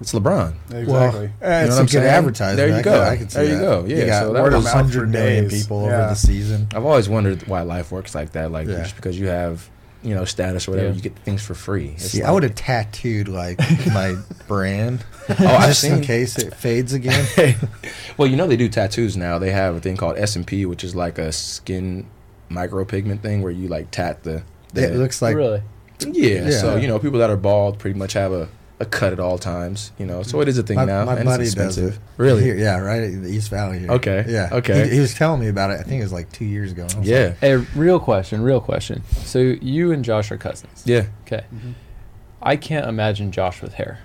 It's LeBron. Exactly. Well, You know a what I'm good saying? advertisement. There you I go. Can, I can see There you that. go. Yeah, you got so that was- hundred million days. people Yeah. over the season. I've always wondered why life works like that. Like Yeah. just because you have you know status or whatever, Yeah. you get things for free. It's See, I would have tattooed like my (laughs) brand, Oh, I've just in case it fades again. (laughs) well, you know they do tattoos now. They have a thing called SMP, which is like a skin micropigment thing where you like tat the. the it looks like really? yeah, Yeah. So you know people that are bald pretty much have a, a cut at all times. You know, so it is a thing my, now. my and buddy it's does it. Really? Here, yeah, right at the East Valley. Here. Okay, Yeah. okay. He, he was telling me about it. I think it was like two years ago. and I was Yeah, like, Hey, real question, real question. So you and Josh are cousins. yeah. Okay. Mm-hmm. I can't imagine Josh with hair.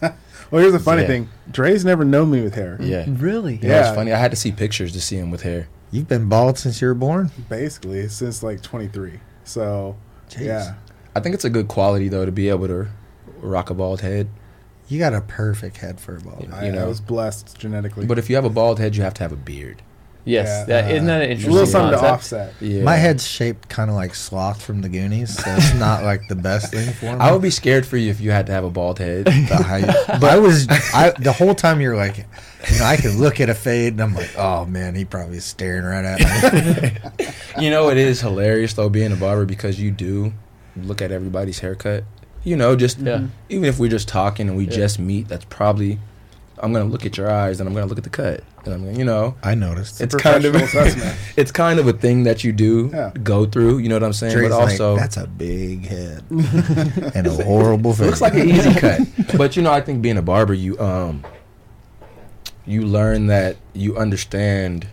(laughs) Well, here's the funny Yeah. thing. Dre's never known me with hair. Yeah. Really? You know, it's Yeah. funny. I had to see pictures to see him with hair. You've been bald since you were born. Basically, since like 23. So, Jeez. yeah. I think it's a good quality though to be able to rock a bald head. You got a perfect head for a bald. Yeah. I, You I know. was blessed genetically. But if you have a bald head, you have to have a beard. Yes. Yeah. that isn't that an a interesting little something to offset. Yeah. My head's shaped kind of like Sloth from the Goonies, so it's not like the best thing for me. I would be scared for you if you had to have a bald head. (laughs) the height. But I was, I the whole time you're like, you know, I can look at a fade and I'm like, oh man, he probably is staring right at me. (laughs) you know, it is hilarious though being a barber because you do look at everybody's haircut. You know, just Yeah. even if we're just talking and we Yeah. just meet, that's probably I'm gonna look at your eyes and I'm gonna look at the cut and I'm gonna, you know, I noticed. it's kind of (laughs) it's kind of a thing that you do Yeah. go through. You know what I'm saying? Dre's but like, also, that's a big head (laughs) and a horrible face. Looks like an easy (laughs) cut. But you know, I think being a barber, you um you learn that you understand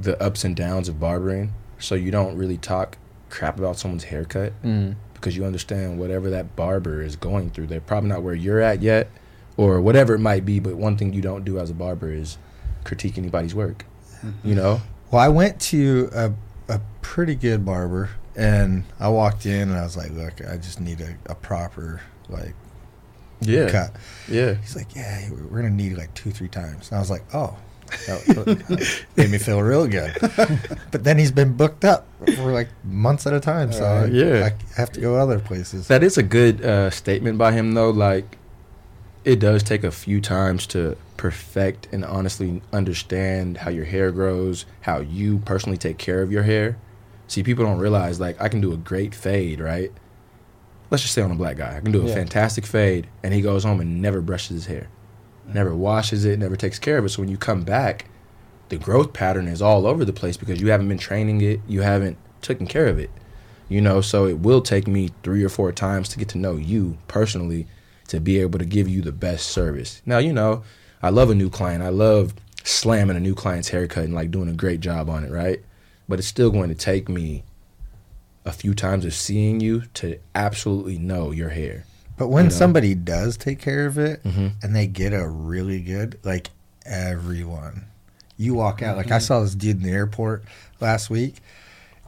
the ups and downs of barbering. So you don't really talk crap about someone's haircut Mm. Because you understand whatever that barber is going through. They're probably not where you're at yet or whatever it might be, but one thing you don't do as a barber is critique anybody's work. You know? Well, I went to a, a pretty good barber, and I walked in and I was like, "Look, I just need a, a proper like Yeah. cut." Yeah. He's like, "Yeah, we're gonna need like two, three times." And I was like, "Oh." That (laughs) made me feel real good, (laughs) but then he's been booked up for like months at a time, so I, Yeah. I have to go other places. That is a good uh, statement by him, though. Like, it does take a few times to perfect and honestly understand how your hair grows, how you personally take care of your hair. See, people don't realize like I can do a great fade, right? Let's just say on a black guy, I can do a Yeah. fantastic fade, and he goes home and never brushes his hair, never washes it, never takes care of it. So when you come back, the growth pattern is all over the place because you haven't been training it, you haven't taken care of it. You know, so it will take me three or four times to get to know you personally to be able to give you the best service. Now, you know, I love a new client. I love slamming a new client's haircut and like doing a great job on it, right? But it's still going to take me a few times of seeing you to absolutely know your hair. But when You know? somebody does take care of it Mhm. and they get a really good, like everyone, you walk out. Like I saw this dude in the airport last week,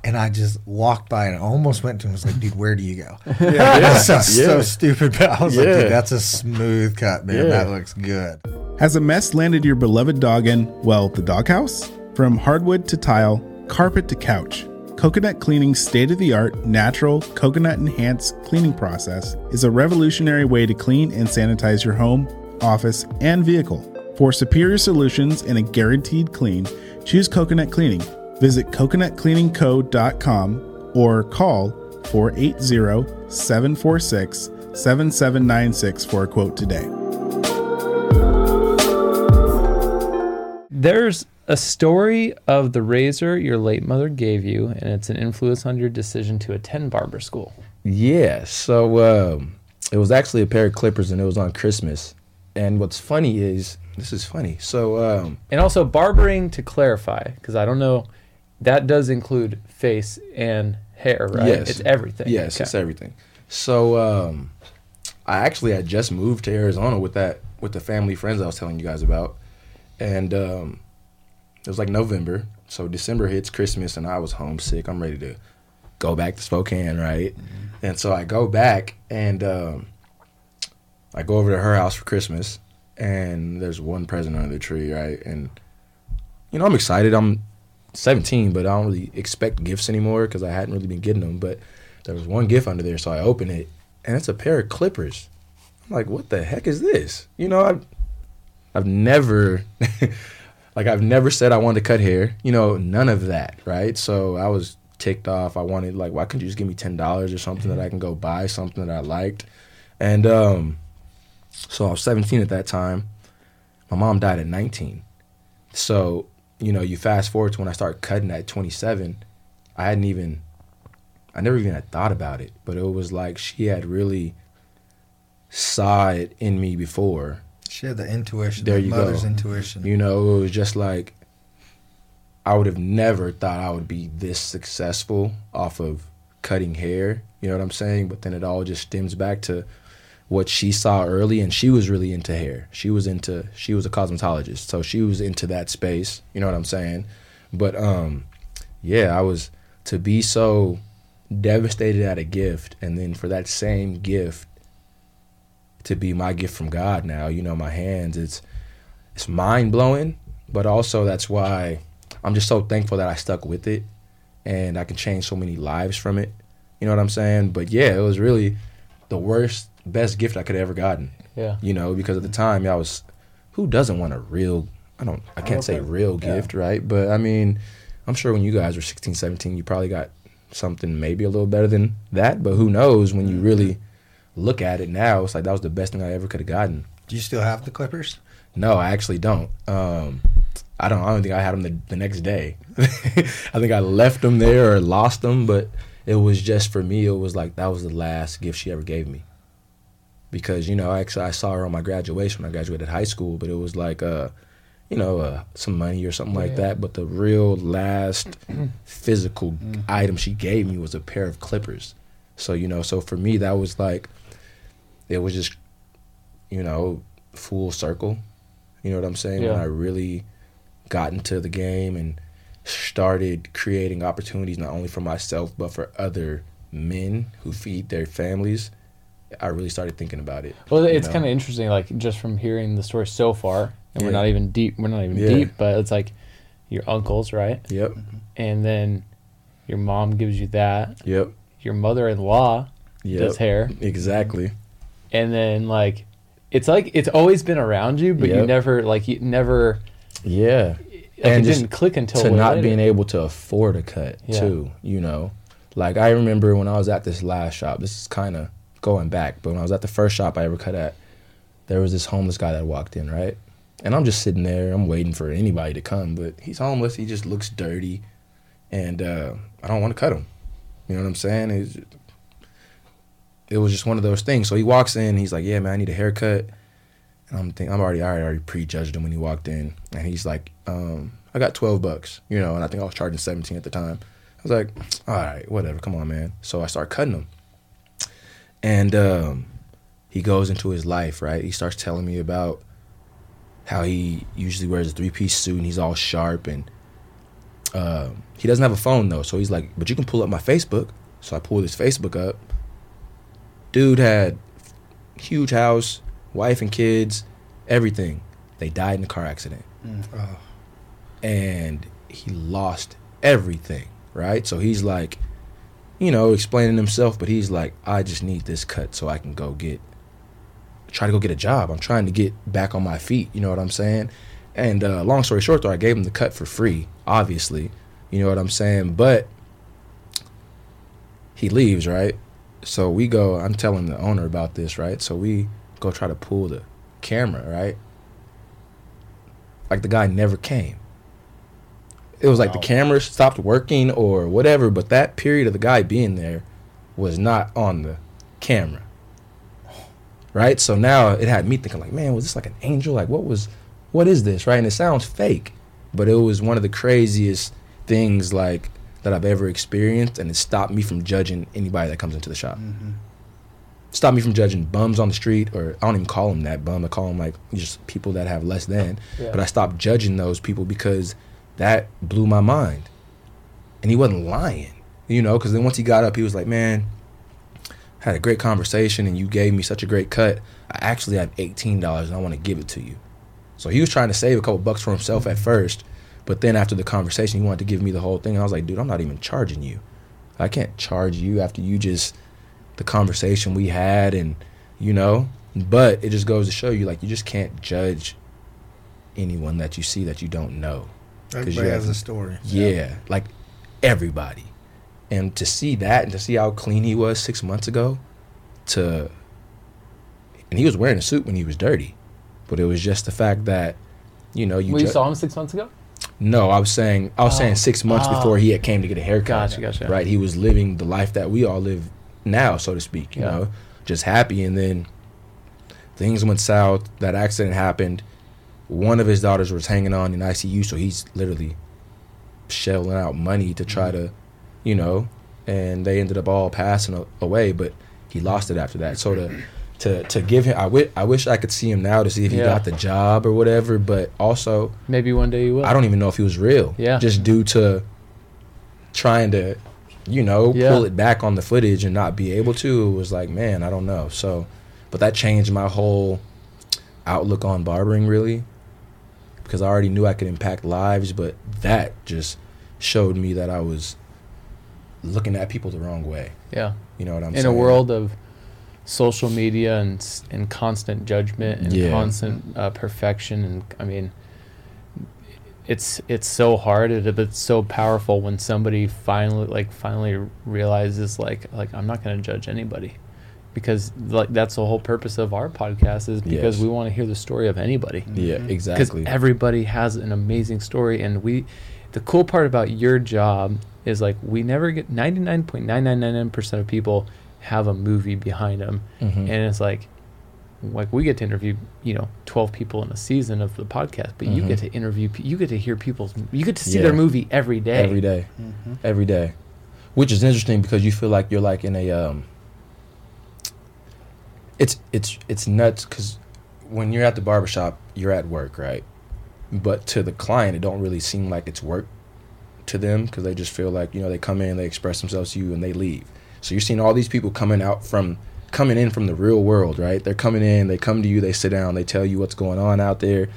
and I just walked by and I almost went to him. and was like, "Dude, where do you go?" (laughs) Yeah, That sounds so Yeah. stupid, (laughs) but I was like, "Dude, that's a smooth cut, man. Yeah. That looks good." Has a mess landed your beloved dog in, well, the doghouse? From hardwood to tile, carpet to couch, Coconut Cleaning's state of the art, natural, coconut enhanced cleaning process is a revolutionary way to clean and sanitize your home, office, and vehicle. For superior solutions and a guaranteed clean, choose Coconut Cleaning. Visit coconutcleaningco.com or call 480 746 7796 for a quote today. There's a story of the razor your late mother gave you, and it's an influence on your decision to attend barber school. Yeah, so um, it was actually a pair of clippers and it was on Christmas. And what's funny is, this is funny. So, um, And also, barbering, to clarify, because I don't know, that does include face and hair, right? Yes. It's everything. Yes, Okay. it's everything. So um, I actually had just moved to Arizona with that with the family friends I was telling you guys about, and um, it was like November. So December hits Christmas, and I was homesick. I'm ready to go back to Spokane, right? And so I go back, and um, I go over to her house for Christmas, and there's one present under the tree, right? And you know, I'm excited. I'm 17, but I don't really expect gifts anymore because I hadn't really been getting them. But there was one gift under there, so I open it, and it's a pair of clippers. I'm like, what the heck is this? You know, I've I've never (laughs) like I've never said I wanted to cut hair. You know, none of that, right? So I was ticked off. I wanted like, why couldn't you just give me ten dollars or something that I can go buy something that I liked? And um, so I was 17 at that time. My mom died at 19. So you know, you fast forward to when I started cutting at 27. I hadn't even, I never even had thought about it, but it was like she had really saw it in me before. She had the intuition. There the you mother's go. intuition. You know, it was just like I would have never thought I would be this successful off of cutting hair. You know what I'm saying? But then it all just stems back to what she saw early and she was really into hair. She was into she was a cosmetologist. So she was into that space. You know what I'm saying? But um yeah, I was to be so devastated at a gift and then for that same gift to be my gift from God now, you know, my hands, it's it's mind blowing, but also that's why I'm just so thankful that I stuck with it and I can change so many lives from it. You know what I'm saying? But yeah, it was really the worst, best gift I could have ever gotten. Yeah. You know, because at the time I was, who doesn't want a real, I don't, I can't say real gift, right? But I mean, I'm sure when you guys were 16, 17, you probably got something maybe a little better than that. But who knows when you mm-hmm. really look at it now, it's like that was the best thing I ever could have gotten. Do you still have the clippers? No, I actually don't. Um, I don't. I don't think I had them the, the next day. (laughs) I think I left them there or lost them, but it was just for me. It was like that was the last gift she ever gave me. Because you know, actually, I saw her on my graduation when I graduated high school, but it was like, uh, you know, uh, some money or something like that. But the real last (clears throat) physical item she gave me was a pair of clippers. So you know, so for me, that was like, it was just, you know, full circle. You know what I'm saying? When I really got into the game and started creating opportunities not only for myself but for other men who feed their families, I really started thinking about it. Well, it's kind of interesting, like just from hearing the story so far, and we're not even deep. We're not even Yeah. deep, but it's like your uncles, right? Yep. And then your mom gives you that. Yep. Your mother-in-law Yep. does hair, Exactly. And then like it's like it's always been around you, but you never like you never. Yeah. it just didn't click until to not later. being able to afford a cut Yeah. too. You know, like I remember when I was at this last shop. This is kind of going back, but when I was at the first shop I ever cut at, there was this homeless guy that walked in, right? And I'm just sitting there. I'm waiting for anybody to come, but he's homeless. He just looks dirty, and uh, I don't want to cut him. You know what I'm saying? It's, it was just one of those things. So he walks in. He's like, "Yeah, man, I need a haircut." And I'm thinking, I'm already, I already prejudged him when he walked in, and he's like, um, "I got 12 bucks," you know, and I think I was charging 17 at the time. I was like, "All right, whatever, come on, man." So I start cutting him, and um, he goes into his life, right? He starts telling me about how he usually wears a three piece suit and he's all sharp and um, he doesn't have a phone though, so he's like, "But you can pull up my Facebook." So I pulled his Facebook up. Dude had huge house, wife and kids, everything. They died in a car accident, Oh, and he lost everything. Right, so he's like, you know, explaining himself, but he's like, "I just need this cut so I can go get, try to go get a job. I'm trying to get back on my feet. You know what I'm saying?" And uh, long story short, though, I gave him the cut for free, obviously. You know what I'm saying? But he leaves, right? So we go, I'm telling the owner about this, right? So we go try to pull the camera, right? Like the guy never came. It was like the oh. camera stopped working or whatever, but that period of the guy being there was not on the camera. Right? So now it had me thinking like, man, was this like an angel? Like what was what is this? Right? And it sounds fake, but it was one of the craziest things like that I've ever experienced and it stopped me from judging anybody that comes into the shop. Mm-hmm. Stopped me from judging bums on the street or I don't even call them that bum. I call them like just people that have less than. Yeah. But I stopped judging those people because that blew my mind. And he wasn't lying, you know, because then once he got up, he was like, man, had a great conversation and you gave me such a great cut. I actually have $18 and I want to give it to you. So he was trying to save a couple bucks for himself at first, but then after the conversation, he wanted to give me the whole thing. And I was like, dude, I'm not even charging you. I can't charge you after you just the conversation we had and you know. But it just goes to show you like you just can't judge anyone that you see that you don't know. 'Cause you everybody has have- a story. Yeah, like everybody. And to see that and to see how clean he was six months ago, to and he was wearing a suit when he was dirty, but it was just the fact that, you know, you, Well, you ju- saw him six months ago. No, I was saying I was Oh. saying six months Oh. before he had came to get a haircut. Gotcha, gotcha. Right, he was living the life that we all live now, so to speak. You Yeah. know, just happy, and then things went south. That accident happened. One of his daughters was hanging on in ICU, so he's literally shelling out money to try mm-hmm. to, you know, and they ended up all passing away. But he lost it after that. So to to to give him, I wi- I wish I could see him now to see if he Yeah. got the job or whatever. But also, Maybe one day you will. I don't even know if he was real. Yeah. Just due to trying to, you know, Yeah. pull it back on the footage and not be able to. It was like, man, I don't know. So, but that changed my whole outlook on barbering, really, because I already knew I could impact lives, but that just showed me that I was looking at people the wrong way. Yeah. You know what I'm in saying? In a world of social media and and constant judgment and Yeah. constant uh, perfection and I mean it's it's so hard it, it's so powerful when somebody finally like finally realizes like like I'm not going to judge anybody because like that's the whole purpose of our podcast is because Yes. we want to hear the story of anybody Yeah, because exactly. everybody has an amazing story and we the cool part about your job is like we never get 99.9999% of people have a movie behind them Mhm. and it's like like we get to interview you know 12 people in a season of the podcast but you Mhm. get to interview you get to hear people's you get to see Yeah. their movie every day Every day. Every day. Which is interesting because you feel like you're like in a um it's it's it's nuts cuz when you're at the barbershop, you're at work, right? But to the client, it don't really seem like it's work to them cuz they just feel like, you know, they come in, they express themselves to you and they leave. So you're seeing all these people coming out from coming in from the real world, right? They're coming in, they come to you, they sit down, they tell you what's going on out there,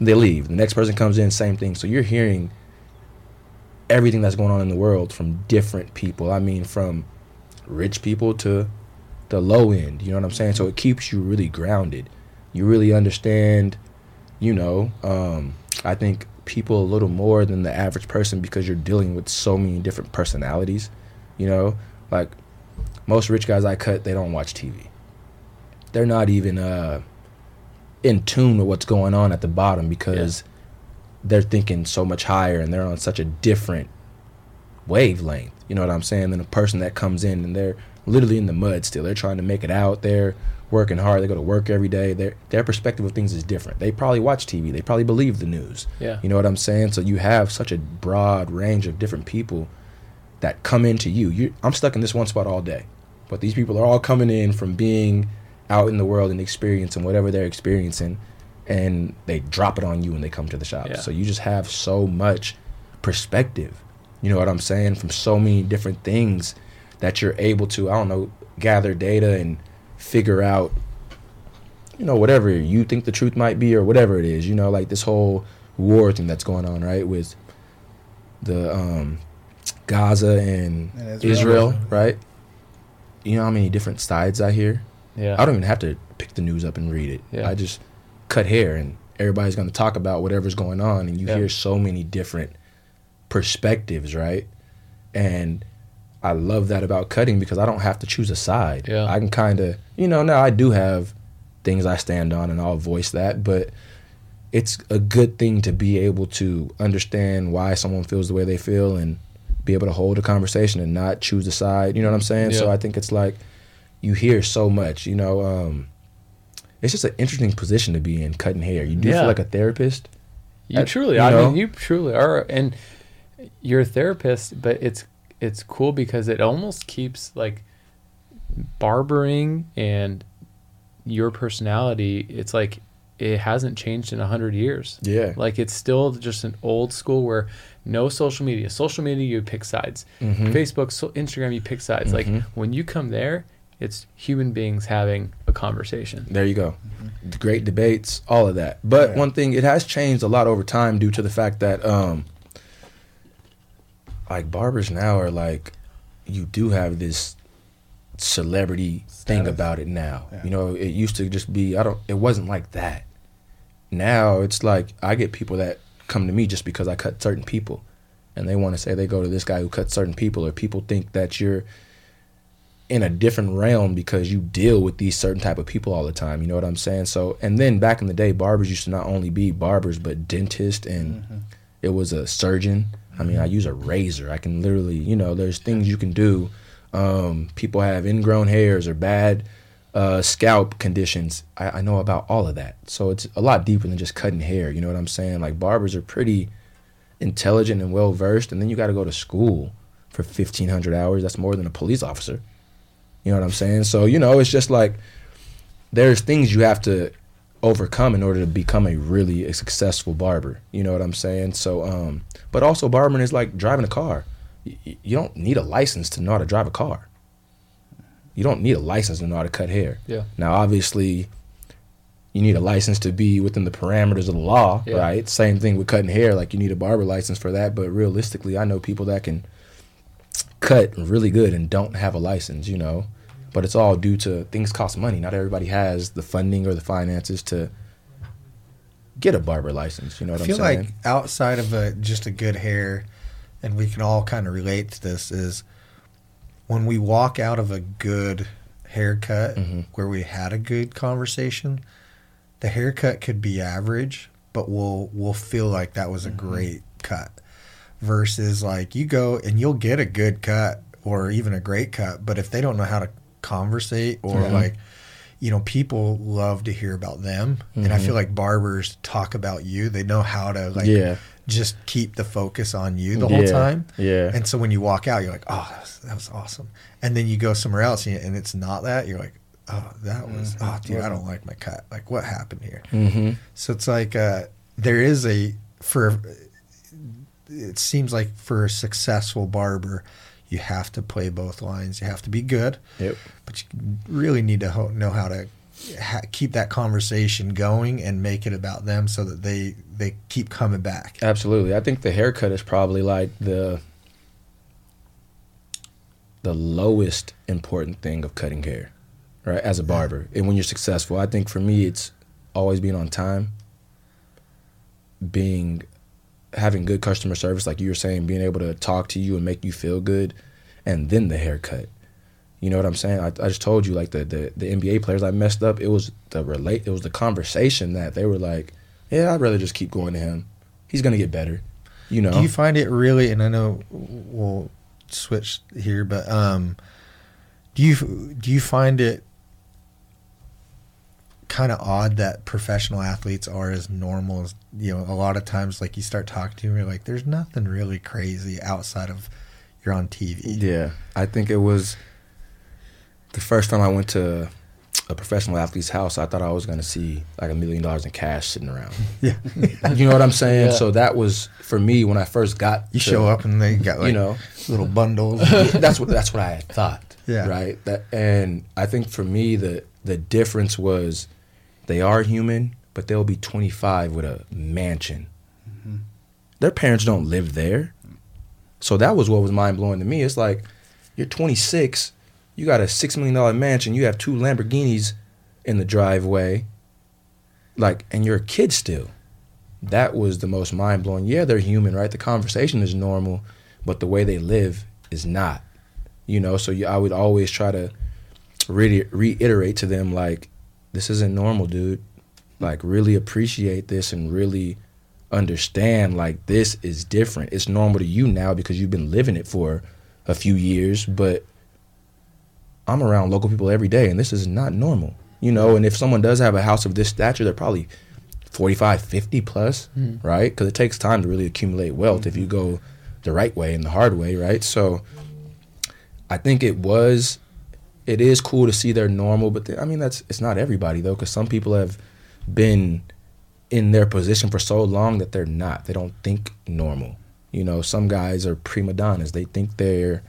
they leave. The next person comes in, same thing. So you're hearing everything that's going on in the world from different people. I mean, from rich people to the low end. You know what I'm saying? So it keeps you really grounded. You really understand, you know, um, I think people a little more than the average person because you're dealing with so many different personalities. You know, like most rich guys I cut, they don't watch TV. They're not even uh, in tune with what's going on at the bottom because they're thinking so much higher and they're on such a different wavelength. You know what I'm saying? Than a person that comes in and they're literally in the mud still. They're trying to make it out. They're working hard. They go to work every day. Their their perspective of things is different. They probably watch TV. They probably believe the news. Yeah. You know what I'm saying? So you have such a broad range of different people that come into you. You I'm stuck in this one spot all day. But these people are all coming in from being out in the world and experiencing whatever they're experiencing and they drop it on you when they come to the shop. Yeah. So you just have so much perspective. You know what I'm saying? From so many different things that you're able to, I don't know, gather data and figure out, you know, whatever you think the truth might be or whatever it is. You know, like this whole war thing that's going on, right? With the um, Gaza and, And Israel. Israel. right? You know how many different sides I hear? Yeah. I don't even have to pick the news up and read it. Yeah. I just cut hair and everybody's going to talk about whatever's going on and you Yeah. hear so many different perspectives, right? And I love that about cutting because I don't have to choose a side. Yeah. I can kind of, you know, now I do have things I stand on and I'll voice that, but it's a good thing to be able to understand why someone feels the way they feel and be able to hold a conversation and not choose a side. You know what I'm saying? So I think it's like you hear so much, you know, um, it's just an interesting position to be in cutting hair. You do Yeah. feel like a therapist. You Uh, truly, you I know? mean, you truly are, and you're a therapist, but it's it's cool because it almost keeps like barbering and your personality. It's like it hasn't changed in a hundred years. Yeah. Like it's still just an old school where no social media. Social media, you pick sides. Mhm. Facebook, so Instagram, you pick sides. Like Mhm. when you come there, it's human beings having a conversation. There you go. Great debates, all of that. But Yeah. one thing, it has changed a lot over time due to the fact that, um, like barbers now are like, you do have this celebrity thing about it now. Yeah. You know, it used to just be. I don't. It wasn't like that. Now it's like I get people that come to me just because I cut certain people, and they want to say they go to this guy who cuts certain people, or people think that you're in a different realm because you deal with these certain type of people all the time. You know what I'm saying? So, and then back in the day, barbers used to not only be barbers but dentist, and it was a surgeon. I mean, I use a razor. I can literally, you know, there's things you can do. Um, people have ingrown hairs or bad uh, scalp conditions. I, I know about all of that. So it's a lot deeper than just cutting hair. You know what I'm saying? Like barbers are pretty intelligent and well versed, and then you got to go to school for 1,500 hours. That's more than a police officer. You know what I'm saying? So, you know, it's just like there's things you have to overcome in order to become a really successful barber. You know what I'm saying? So, um, but also barbering is like driving a car. Y- y- You don't need a license to know how to drive a car. You don't need a license to know how to cut hair. Yeah. Now, obviously, you need a license to be within the parameters of the law, Yeah. right? Same thing with cutting hair. Like you need a barber license for that. But realistically, I know people that can cut really good and don't have a license, you know. But it's all due to things cost money. Not everybody has the funding or the finances to get a barber license. You know what I feel I'm saying? like outside of a, just a good hair, and we can all kind of relate to this, is when we walk out of a good haircut Mhm. where we had a good conversation, the haircut could be average, but we'll we'll feel like that was a great cut. Versus like you go and you'll get a good cut or even a great cut, but if they don't know how to conversate or Mhm. like you know, people love to hear about them, and I Mhm. feel like barbers talk about you. They know how to like yeah, just keep the focus on you the whole yeah, time. Yeah, And so when you walk out, you're like, oh, that was, that was awesome. And then you go somewhere else and and it's not that. You're like, oh, that was, oh, dude, I don't like my cut. Like, what happened here? hmm So it's like uh, there is a for. It seems like for a successful barber, you have to play both lines. You have to be good, Yep. but you really need to ho- know how to ha- keep that conversation going and make it about them so that they they keep coming back. Absolutely. I think the haircut is probably like the the lowest important thing of cutting hair, right? As a barber. And when you're successful, I think for me it's always being on time. being having good customer service, like you were saying, being able to talk to you and make you feel good, and then the haircut. You know what I'm saying? I, I just told you like the, the the NBA players I messed up. It was the relate. It was the conversation that they were like, "Yeah, I'd rather just keep going to him. He's gonna get better." You know? Do you find it really? And I know we'll switch here, but um, do you do you find it kind of odd that professional athletes are as normal as you know? A lot of times, like you start talking to them, you're like, "There's nothing really crazy outside of you're on TV." Yeah, I think it was the first time I went to a professional athlete's house. I thought I was gonna see like a million dollars in cash sitting around. (laughs) Yeah, (laughs) You know what I'm saying? Yeah. So that was for me when I first got. you to- show up and they got like you know, little bundles. (laughs) that's what that's what I thought. Yeah. Right. That and I think for me the the difference was they are human, but they'll be 25 with a mansion. Mm-hmm. Their parents don't live there, so that was what was mind blowing to me. It's like you're 26, you got a six million dollar mansion, you have two Lamborghinis in the driveway, like, and you're a kid still. That was the most mind blowing. Yeah, they're human, right? The conversation is normal, but the way they live is not. You know, so you, I would always try to re- reiterate to them like, this isn't normal, dude. Like, really appreciate this and really understand like this is different. It's normal to you now because you've been living it for a few years, but I'm around local people every day and this is not normal. You know, and if someone does have a house of this stature, they're probably 45, 50 plus, mm-hmm. right? Because it takes time to really accumulate wealth if you mm-hmm. go the right way and the hard way, right? So I think it was, it is cool to see they're normal, but th- I mean, that's, it's not everybody though, because some people have been in their position for so long that they're not. They don't think normal. You know, some guys are prima donnas. They think they're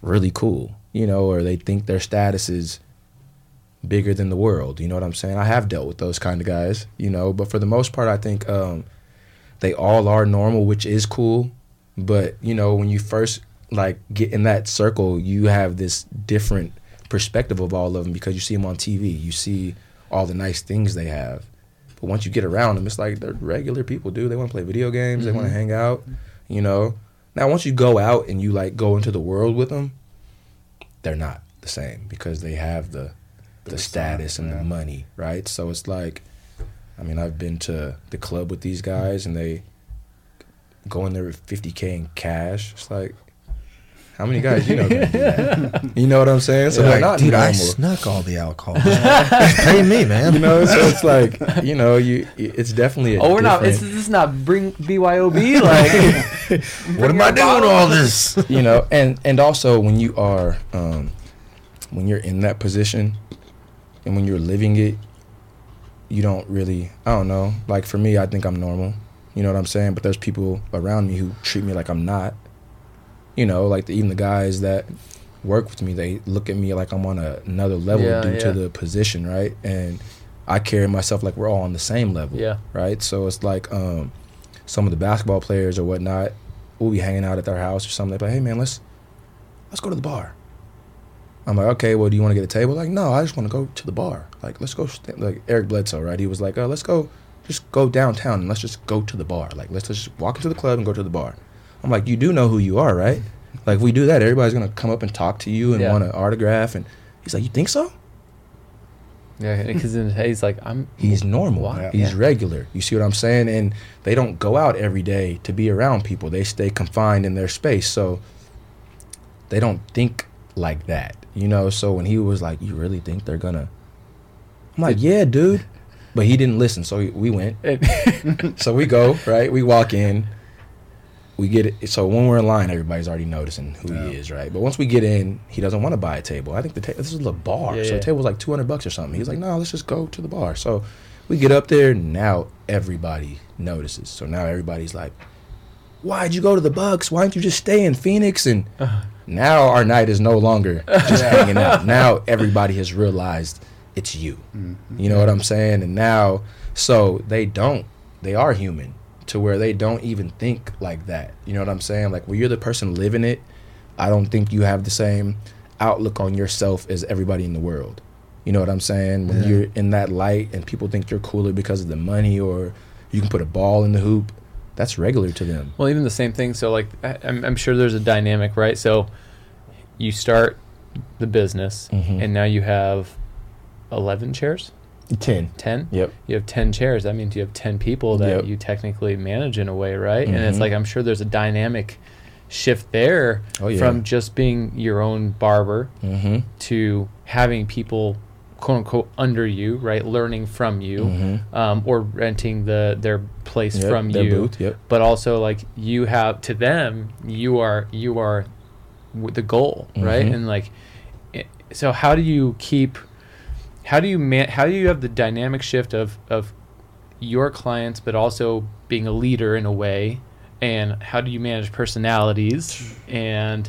really cool, you know, or they think their status is bigger than the world. You know what I'm saying? I have dealt with those kind of guys, you know, but for the most part, I think um, they all are normal, which is cool. But you know, when you first like get in that circle, you have this different perspective of all of them because you see them on TV, you see all the nice things they have. But once you get around them, it's like they're regular people, dude. They want to play video games, they want to hang out, you know. Now, once you go out and you like go into the world with them, they're not the same because they have the the status and the money, right? So it's like, I mean, I've been to the club with these guys and they go in there with 50k in cash. It's like, how many guys you know? gonna do that? (laughs) You know what I'm saying? So they're like, not dude, I snuck all the alcohol. (laughs) Pay me, man. you know, so it's like, (laughs) you know, you it's definitely. A Oh, we're not. different- It's, this is not bring BYOB. Like, what am I doing all this? you know and and also when you are um when you're in that position and when you're living it you don't really i don't know like for me i think i'm normal you know what i'm saying but there's people around me who treat me like i'm not you know like the, even the guys that work with me they look at me like i'm on a, another level Yeah, due yeah. to the position right and i carry myself like we're all on the same level Yeah. right so it's like um some of the basketball players or whatnot we'll be hanging out at their house or something. They're like, hey man, let's let's go to the bar. I'm like, okay, well, do you want to get a table? Like, no, I just want to go to the bar. Like, let's go. St-. Like Eric Bledsoe, right? He was like, oh, let's go, just go downtown and let's just go to the bar. Like, let's just walk into the club and go to the bar. I'm like, you do know who you are, right? Like, if we do that, everybody's gonna come up and talk to you and Yeah. want an autograph. And he's like, you think so? yeah, because then he's like, I'm. He's normal. Why? He's Yeah. regular. You see what I'm saying? And they don't go out every day to be around people. They stay confined in their space. So they don't think like that. You know, so when he was like, You really think they're gonna I'm like, Yeah, dude. But he didn't listen, so we went. (laughs) So we go, right? We walk in. We get it. So when we're in line, everybody's already noticing who he is, right? But once we get in, he doesn't want to buy a table. I think the ta- this is a bar, Yeah, so yeah. the table's like two hundred bucks or something. He's like, no, let's just go to the bar. So we get up there. Now everybody notices. So now everybody's like, why'd you go to the Bucks? Why didn't you just stay in Phoenix? And uh-huh. now our night is no longer just (laughs) hanging out. Now everybody has realized it's you. Mm-hmm. You know what I'm saying? And now, so they don't, they are human to where they don't even think like that. You know what I'm saying? Like when you're the person living it, I don't think you have the same outlook on yourself as everybody in the world. You know what I'm saying? When Yeah. you're in that light and people think you're cooler because of the money or You can put a ball in the hoop. That's regular to them. Well, even the same thing. So, like, I, I'm, I'm sure there's a dynamic, right? So, you start the business, Mhm. and now you have 11 chairs, Ten. 10. Yep. You have 10 chairs. That means you have 10 people that Yep. you technically manage in a way, right? And it's Mhm. like, I'm sure there's a dynamic shift there Oh, yeah. from just being your own barber Mm-hmm. to having people quote unquote under you, right? Learning from you, Mhm. um, or renting the their place Yep, from their you. booth, yep. But also like you have to them, you are you are w- the goal, right? Mhm. And like, so how do you keep? How do you man? How do you have the dynamic shift of of your clients, but also being a leader in a way? And how do you manage personalities and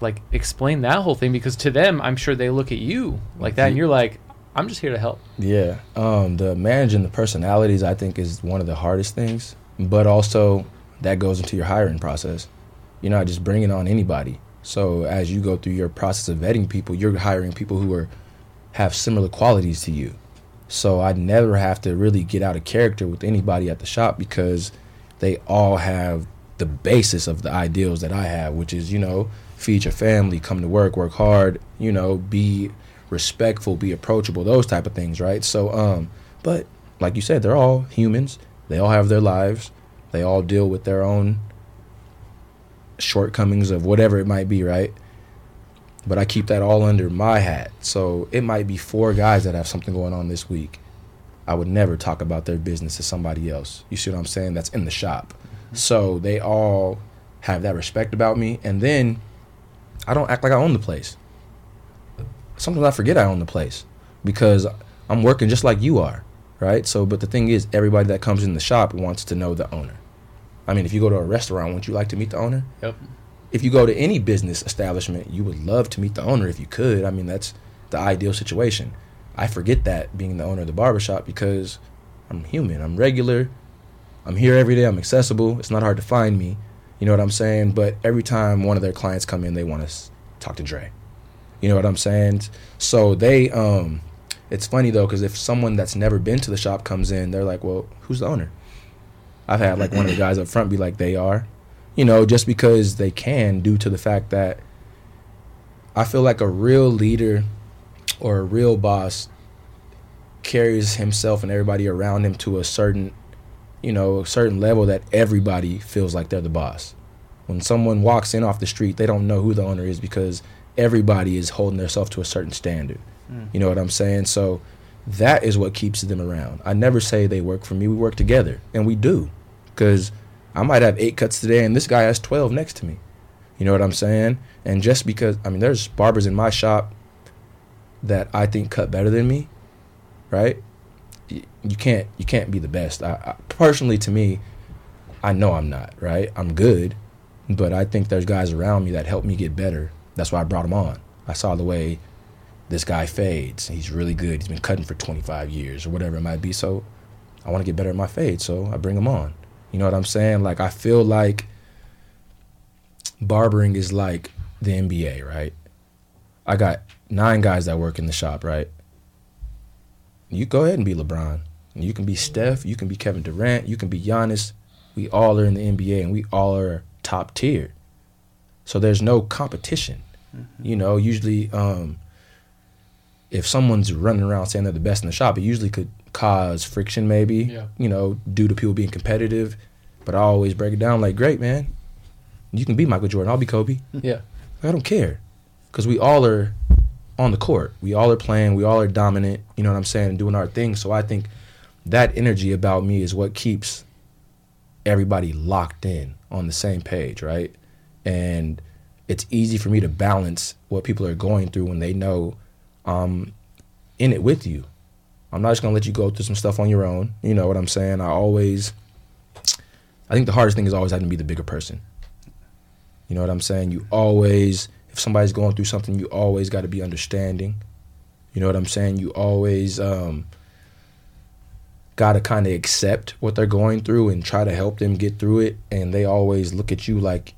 like explain that whole thing? Because to them, I'm sure they look at you like that, and you're like, I'm just here to help. Yeah. Um, the managing the personalities, I think, is one of the hardest things. But also, that goes into your hiring process. You're not just bringing on anybody. So as you go through your process of vetting people, you're hiring people who are have similar qualities to you. So I never have to really get out of character with anybody at the shop because they all have the basis of the ideals that I have, which is, you know, feed your family, come to work, work hard, you know, be respectful, be approachable, those type of things, right? So, um, but like you said, they're all humans. They all have their lives. They all deal with their own shortcomings of whatever it might be, right? But I keep that all under my hat. So it might be four guys that have something going on this week. I would never talk about their business to somebody else. You see what I'm saying? That's in the shop. So they all have that respect about me. And then I don't act like I own the place. Sometimes I forget I own the place because I'm working just like you are, right? So, but the thing is, everybody that comes in the shop wants to know the owner. I mean, if you go to a restaurant, wouldn't you like to meet the owner? Yep. If you go to any business establishment, you would love to meet the owner if you could. I mean, that's the ideal situation. I forget that being the owner of the barbershop because I'm human. I'm regular. I'm here every day. I'm accessible. It's not hard to find me. You know what I'm saying? But every time one of their clients come in, they want to talk to Dre. You know what I'm saying? So they, um, it's funny though, because if someone that's never been to the shop comes in, they're like, well, who's the owner? I've had like one of the guys up front be like, they are you know, just because they can, due to the fact that I feel like a real leader or a real boss carries himself and everybody around him to a certain, you know, a certain level that everybody feels like they're the boss. When someone walks in off the street, they don't know who the owner is because everybody is holding themselves to a certain standard. Mm. You know what I'm saying? So that is what keeps them around. I never say they work for me. We work together, and we do, because I might have eight cuts today, and this guy has twelve next to me. You know what I'm saying? And just because I mean, there's barbers in my shop that I think cut better than me, right? You can't you can't be the best. I, I personally, to me, I know I'm not right. I'm good, but I think there's guys around me that help me get better. That's why I brought him on. I saw the way this guy fades. He's really good. He's been cutting for 25 years or whatever it might be. So I want to get better at my fade. So I bring him on. You know what I'm saying? Like I feel like barbering is like the NBA, right? I got nine guys that work in the shop, right? You go ahead and be LeBron. You can be Steph. You can be Kevin Durant. You can be Giannis. We all are in the NBA and we all are top tier. So there's no competition. You know, usually um, if someone's running around saying they're the best in the shop, it usually could cause friction, maybe. Yeah. You know, due to people being competitive. But I always break it down like, great, man. You can be Michael Jordan. I'll be Kobe. Yeah. I don't care, because we all are on the court. We all are playing. We all are dominant. You know what I'm saying? And doing our thing. So I think that energy about me is what keeps everybody locked in on the same page, right? And it's easy for me to balance what people are going through when they know I'm in it with you. I'm not just gonna let you go through some stuff on your own. You know what I'm saying? I always, I think the hardest thing is always having to be the bigger person. You know what I'm saying? You always, if somebody's going through something, you always got to be understanding. You know what I'm saying? You always um, got to kind of accept what they're going through and try to help them get through it. And they always look at you like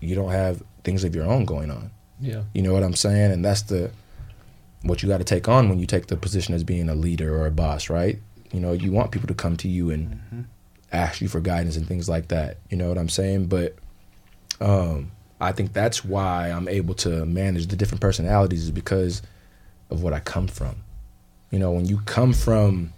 you don't have things of your own going on. Yeah. You know what I'm saying? And that's the what you got to take on when you take the position as being a leader or a boss, right? You know, you want people to come to you and ask you for guidance and things like that. You know what I'm saying? But um, I think that's why I'm able to manage the different personalities is because of what I come from. You know, when you come from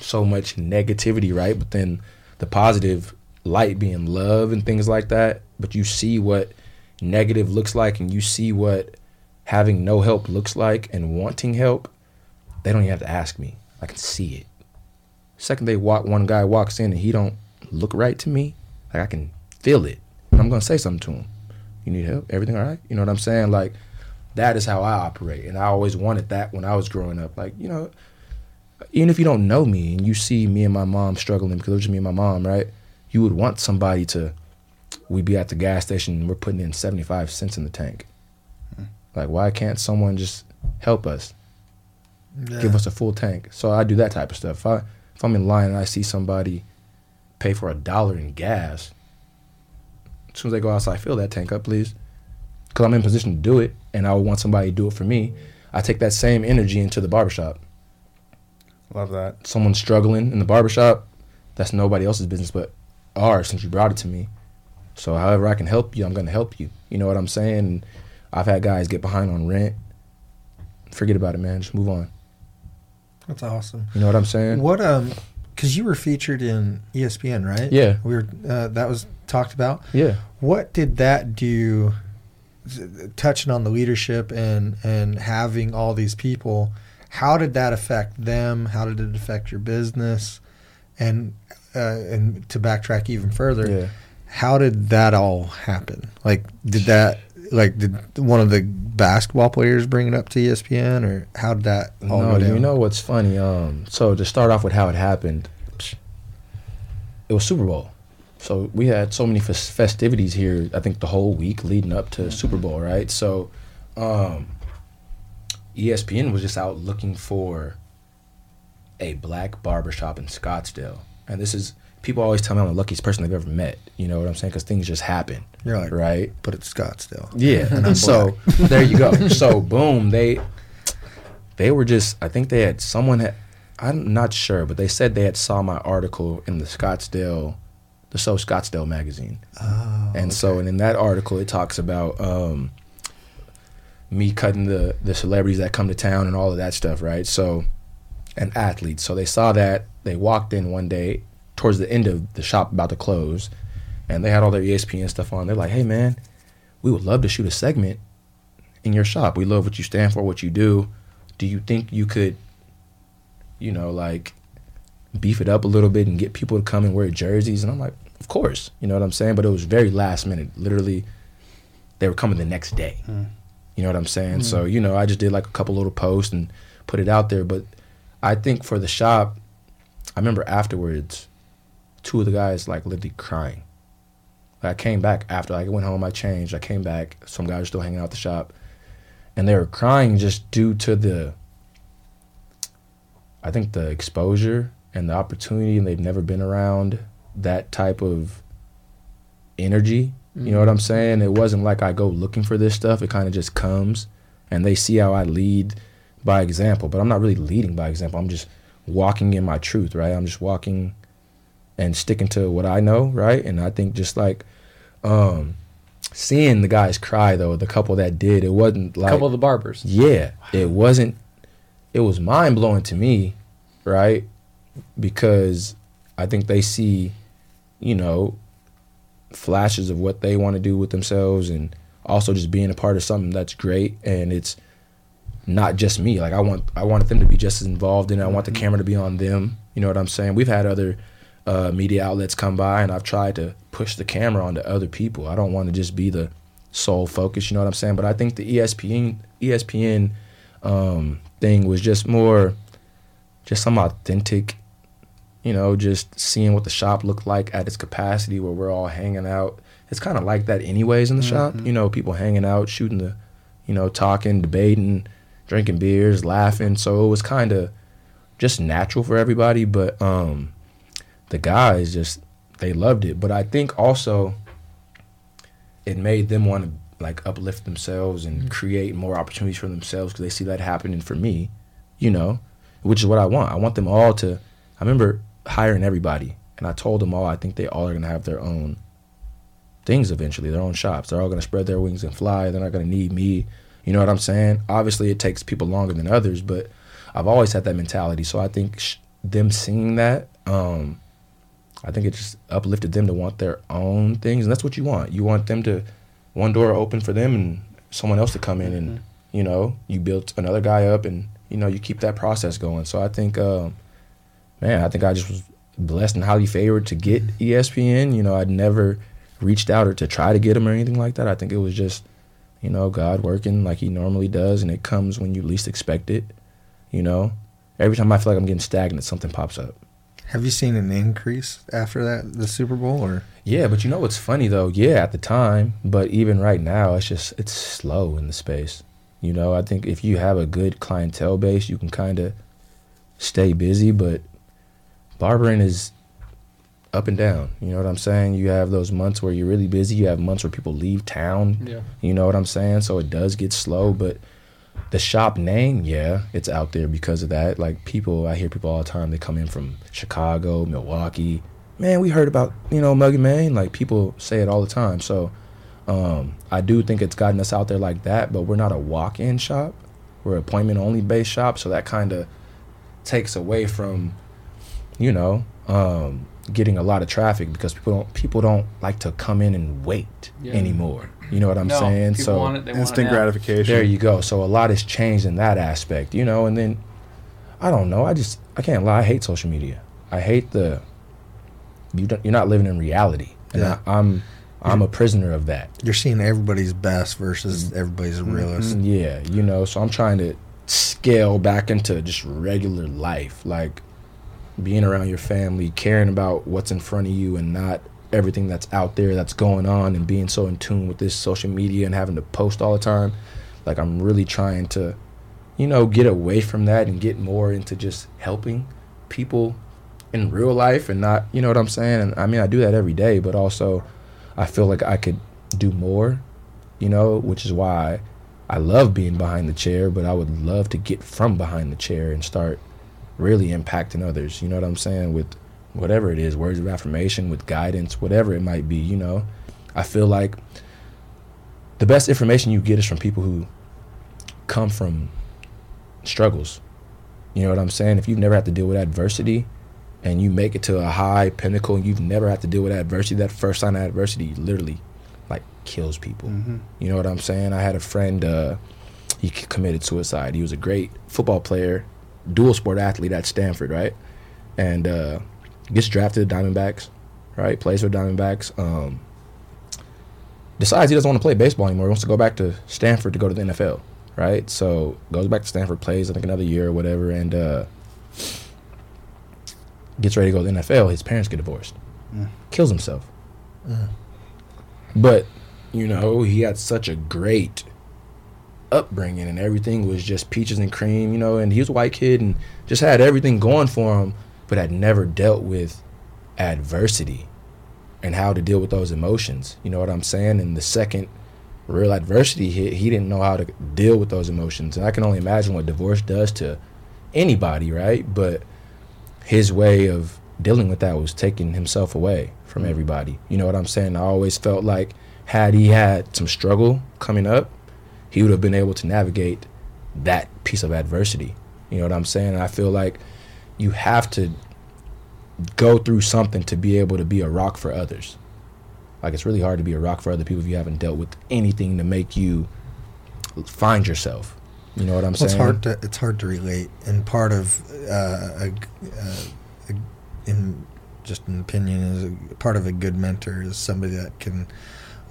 so much negativity, right? But then the positive light being love and things like that, but you see what negative looks like and you see what having no help looks like and wanting help, they don't even have to ask me. I can see it. Second they walk one guy walks in and he don't look right to me, like I can feel it. And I'm gonna say something to him. You need help? Everything all right? You know what I'm saying? Like that is how I operate. And I always wanted that when I was growing up. Like, you know, even if you don't know me and you see me and my mom struggling because it was just me and my mom, right? You would want somebody to we'd be at the gas station and we're putting in 75 cents in the tank. Like why can't someone just help us? Give us a full tank. So I do that type of stuff. If I if I'm in line and I see somebody pay for a dollar in gas, as soon as they go outside, I fill that tank up, please. Because I'm in position to do it and I would want somebody to do it for me. I take that same energy into the barbershop. Love that. Someone struggling in the barbershop, that's nobody else's business but ours since you brought it to me. So however I can help you, I'm gonna help you. You know what I'm saying? I've had guys get behind on rent. Forget about it, man. Just move on. That's awesome. You know what I'm saying? What um, because you were featured in ESPN, right? Yeah. we were. Uh, that was talked about. Yeah. What did that do? Touching on the leadership and and having all these people, how did that affect them? How did it affect your business? And uh, and to backtrack even further, Yeah. how did that all happen? Like, did that like did one of the basketball players bring it up to ESPN, or how did that all no, go down? you know what's funny? Um, so to start off with how it happened, it was Super Bowl. So we had so many fes- festivities here. I think the whole week leading up to Super Bowl, right? So, um, ESPN was just out looking for a black barbershop in Scottsdale, and this is people always tell me I'm the luckiest person they've ever met. You know what I'm saying? Because things just happen, You're like, right? but it's Scottsdale. Yeah. so (laughs) there you go. (laughs) So boom, they they were just I think they had someone had I'm not sure, but they said they had saw my article in the Scottsdale the So Scottsdale magazine. Oh, and so and in that article it talks about um me cutting the the celebrities that come to town and all of that stuff, right? So and athletes. So they saw that, they walked in one day towards the end of the shop about to close and they had all their ESPN stuff on. They're like, "Hey man, we would love to shoot a segment in your shop. We love what you stand for, what you do. Do you think you could, you know, like beef it up a little bit and get people to come and wear jerseys? And I'm like, of course. You know what I'm saying? But it was very last minute. Literally, they were coming the next day. Hmm. You know what I'm saying? Hmm. So, you know, I just did like a couple little posts and put it out there. But I think for the shop, I remember afterwards, two of the guys like literally crying. Like, I came back after like, I went home, I changed, I came back. Some guys were still hanging out the shop, and they were crying just due to the, I think the exposure and the opportunity, and they've never been around that type of energy. You know what I'm saying? It wasn't like I go looking for this stuff. It kind of just comes, and they see how I lead by example. But I'm not really leading by example. I'm just walking in my truth, right? I'm just walking and sticking to what I know, right? And I think just like um seeing the guys cry though, the couple that did, it wasn't A like couple of the barbers. yeah, it wasn't. It was mind blowing to me, right? Because I think they see, you know, flashes of what they want to do with themselves, and also just being a part of something that's great, and it's not just me. Like I want, I wanted them to be just as involved in it. I want the camera to be on them. You know what I'm saying? We've had other uh, media outlets come by, and I've tried to push the camera onto other people. I don't want to just be the sole focus. You know what I'm saying? But I think the ESPN ESPN um, thing was just more, just some authentic. You know, just seeing what the shop looked like at its capacity, where we're all hanging out. It's kind of like that, anyways, in the shop. You know, people hanging out, shooting the, you know, talking, debating, drinking beers, laughing. So it was kind of just natural for everybody. But um, the guys just they loved it. But I think also it made them want to like uplift themselves and create more opportunities for themselves because they see that happening for me, you know, which is what I want. I want them all to. I remember hiring everybody, and I told them all I think they all are gonna have their own things eventually, their own shops. They're all gonna spread their wings and fly. They're not gonna need me. You know what I'm saying? Obviously, it takes people longer than others, but I've always had that mentality. So I think sh- them seeing that, um, I think it just uplifted them to want their own things, and that's what you want. You want them to one door open for them and someone else to come in, and you know, you built another guy up, and you know, you keep that process going. So I think, um, man, I think I just was blessed and highly favored to get E ESPN. You know, I'd never reached out or to try to get them or anything like that. I think it was just, you know, God working like He normally does, and it comes when you least expect it. You know, every time I feel like I'm getting stagnant, something pops up. Have you seen an increase after that the Super Bowl or Yeah, but you know what's funny though? Yeah, at the time, but even right now, it's just it's slow in the space. You know, I think if you have a good clientele base, you can kind of stay busy. But barbering is up and down. You know what I'm saying? You have those months where you're really busy. You have months where people leave town. Yeah. You know what I'm saying? So it does get slow, but the shop name, yeah, it's out there because of that. Like people, I hear people all the time. They come in from Chicago, Milwaukee. Man, we heard about you know Mug and Mane. Like people say it all the time. So um, I do think it's gotten us out there like that. But we're not a walk-in shop. We're appointment only based shop. So that kind of takes away from you know um, getting a lot of traffic because people don't people don't like to come in and wait Yeah. anymore. You know what I'm no, saying? so want it, Instant want it now. gratification. there you go. So a lot has changed in that aspect, you know. And then I don't know. I just I can't lie. I hate social media. I hate the you don't, you're not living in reality, and Yeah. I, I'm I'm a prisoner of that. you're seeing everybody's best versus mm-hmm. everybody's mm-hmm. realist? Yeah, you know. So I'm trying to scale back into just regular life, like being around your family, caring about what's in front of you, and not everything that's out there that's going on, and being so in tune with this social media and having to post all the time. Like I'm really trying to, you know, get away from that and get more into just helping people in real life and not, you know what I'm saying? And I mean, I do that every day, but also I feel like I could do more, you know, which is why I love being behind the chair, but I would love to get from behind the chair and start really impacting others. You know what I'm saying? With whatever it is, words of affirmation, with guidance, whatever it might be, you know. I feel like the best information you get is from people who come from struggles. You know what I'm saying? If you've never had to deal with adversity and you make it to a high pinnacle and you've never had to deal with adversity, that first sign of adversity literally like kills people. You know what I'm saying? I had a friend, uh, he committed suicide. He was a great football player, dual sport athlete at Stanford, right? And uh, gets drafted to Diamondbacks, right? Plays for Diamondbacks. Um, decides he doesn't want to play baseball anymore. He wants to go back to Stanford to go to the NFL, right? So goes back to Stanford, plays I think another year or whatever, and uh, gets ready to go to the NFL. His parents get divorced, kills himself. But you know he had such a great upbringing, and everything was just peaches and cream, you know. And he was a white kid and just had everything going for him, but had never dealt with adversity and how to deal with those emotions. You know what I'm saying? And the second real adversity hit, he didn't know how to deal with those emotions. And I can only imagine what divorce does to anybody, right? But his way of dealing with that was taking himself away from everybody. You know what I'm saying? I always felt like had he had some struggle coming up, he would have been able to navigate that piece of adversity. You know what I'm saying? I feel like you have to go through something to be able to be a rock for others. Like it's really hard to be a rock for other people if you haven't dealt with anything to make you find yourself. You know what I'm Well, it's saying? hard to it's hard to relate, and part of uh, a, a, in just an opinion is a, part of a good mentor is somebody that can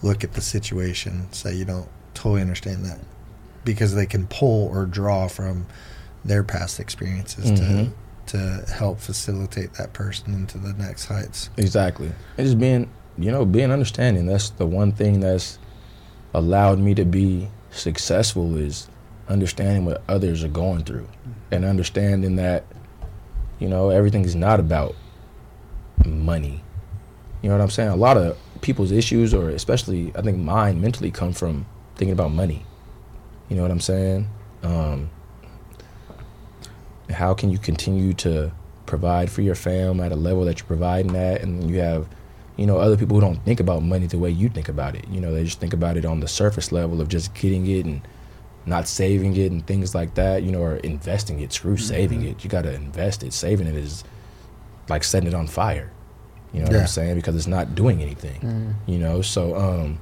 look at the situation, say you don't totally understand that, because they can pull or draw from their past experiences Mhm. to to help facilitate that person into the next heights. Exactly. And just being, you know, being understanding. That's the one thing that's allowed me to be successful is understanding what others are going through and understanding that, you know, everything is not about money. You know what I'm saying? A lot of people's issues, or especially I think mine mentally, come from thinking about money. You know what I'm saying? Um, how can you continue to provide for your fam at a level that you're providing at, and you have, you know, other people who don't think about money the way you think about it. You know, they just think about it on the surface level of just getting it and not saving it and things like that. You know, or investing it. Screw saving it. You got to invest it. Saving it is like setting it on fire. You know what I'm saying? Because it's not doing anything. You know, so um,